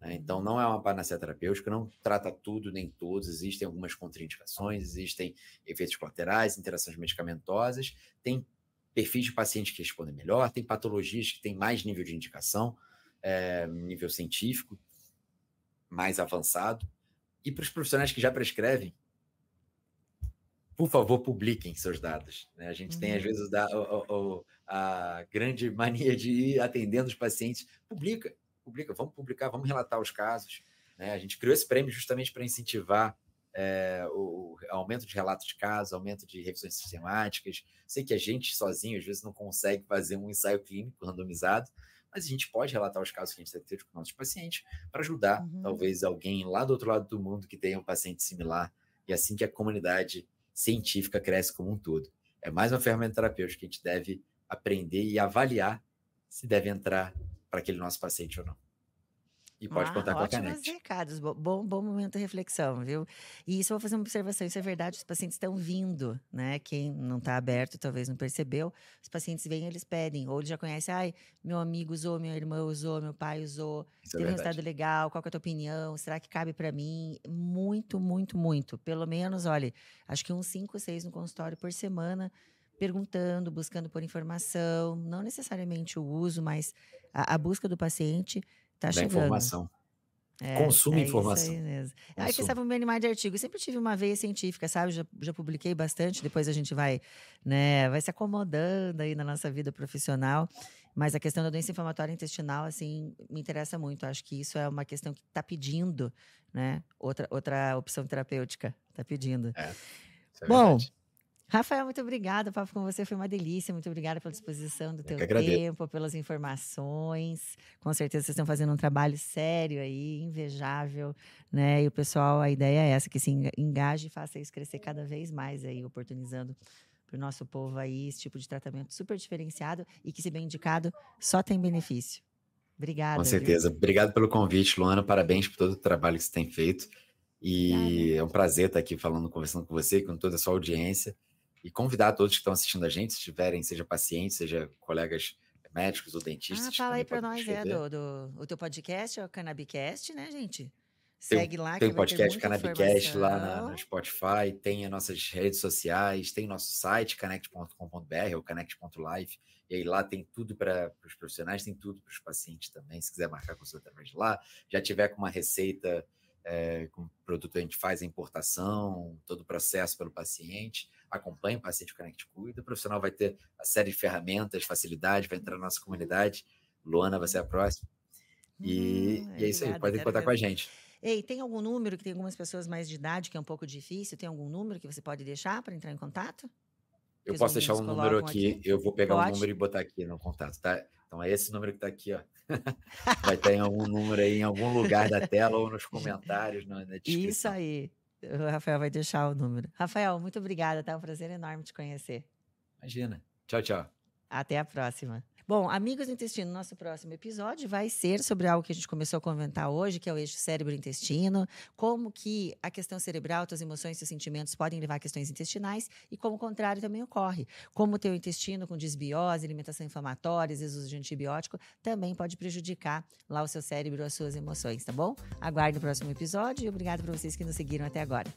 Né? Então, não é uma panaceia terapêutica, não trata tudo nem todos, existem algumas contraindicações, existem efeitos colaterais, interações medicamentosas, tem perfis de pacientes que respondem melhor, tem patologias que têm mais nível de indicação, é, nível científico, mais avançado. E para os profissionais que já prescrevem, por favor, publiquem seus dados. Né? A gente uhum. tem, às uhum. vezes, a, a, a, grande mania de ir atendendo os pacientes. Publica, publica, vamos publicar, vamos relatar os casos. Né? A gente criou esse prêmio justamente para incentivar é, o, aumento de relatos de casos, aumento de revisões sistemáticas. Sei que a gente sozinho, às vezes, não consegue fazer um ensaio clínico randomizado, mas a gente pode relatar os casos que a gente teve com nossos pacientes para ajudar, uhum. talvez, alguém lá do outro lado do mundo que tenha um paciente similar. E assim que a comunidade científica cresce como um todo. É mais uma ferramenta terapêutica que a gente deve aprender e avaliar se deve entrar para aquele nosso paciente ou não. E pode ah, contar com a canete. recados, bom, bom momento de reflexão, viu? E isso eu vou fazer uma observação, isso é verdade, os pacientes estão vindo, né? Quem não está aberto talvez não percebeu, os pacientes vêm eles pedem, ou eles já conhecem, ai, meu amigo usou, minha irmã usou, meu pai usou, isso é teve é um resultado legal, qual é a tua opinião, será que cabe para mim? Muito, muito, muito. Pelo menos, olha, acho que uns cinco, seis no consultório por semana, perguntando, buscando por informação, não necessariamente o uso, mas a, a busca do paciente Tá da chegando. informação. É, Consuma é informação. Isso aí mesmo. Aí que estava bem animado de artigo. Eu sempre tive uma veia científica, sabe? Já, já publiquei bastante. Depois a gente vai, né, vai se acomodando aí na nossa vida profissional. Mas a questão da doença inflamatória intestinal, assim, me interessa muito. Acho que isso é uma questão que está pedindo, né? Outra, outra opção terapêutica. Está pedindo. É, é Bom, verdade. Rafael, muito obrigada. O papo com você foi uma delícia. Muito obrigada pela disposição do teu tempo, pelas informações. Com certeza vocês estão fazendo um trabalho sério aí, invejável, né? E o pessoal, a ideia é essa, que se engaje e faça isso crescer cada vez mais aí, oportunizando para o nosso povo aí esse tipo de tratamento super diferenciado e que, se bem indicado, só tem benefício. Obrigada. Com certeza. Viu? Obrigado pelo convite, Luana. Parabéns por todo o trabalho que você tem feito. E Obrigada. é um prazer estar aqui falando, conversando com você, com toda a sua audiência e convidar todos que estão assistindo a gente, se tiverem, seja pacientes, seja colegas médicos ou dentistas. Ah, fala aí para nós, é, do, do, o teu podcast, é o Cannabicast, né, gente? Segue tem, lá. Tem o podcast Cannabicast lá na, no Spotify, tem as nossas redes sociais, tem nosso site, connect.com.br ou connect.live. E aí lá tem tudo para os profissionais, tem tudo para os pacientes também. Se quiser marcar consulta através de lá, já tiver com uma receita é, com o produto a gente faz a importação, todo o processo pelo paciente acompanha o paciente o Connect Cuida. O profissional vai ter a série de ferramentas, facilidade, vai entrar na nossa comunidade. Luana vai ser a próxima. E, hum, e é isso aí, podem contar com a gente. Ei, tem algum número que tem algumas pessoas mais de idade que é um pouco difícil? Tem algum número que você pode deixar para entrar em contato? Eu posso deixar um número aqui, aqui, eu vou pegar pode? um número e botar aqui no contato, tá? Então é esse número que está aqui, ó. Vai ter algum número aí em algum lugar da tela ou nos comentários, na, na descrição. Isso aí. O Rafael vai deixar o número. Rafael, muito obrigada, tá? Um prazer enorme te conhecer. Imagina. Tchau, tchau. Até a próxima. Bom, amigos do intestino, nosso próximo episódio vai ser sobre algo que a gente começou a comentar hoje, que é o eixo cérebro-intestino, como que a questão cerebral, suas emoções, seus sentimentos podem levar a questões intestinais e como o contrário também ocorre. Como o teu intestino com desbiose, alimentação inflamatória, uso de antibiótico, também pode prejudicar lá o seu cérebro, as suas emoções, tá bom? Aguarde o próximo episódio e obrigado por vocês que nos seguiram até agora.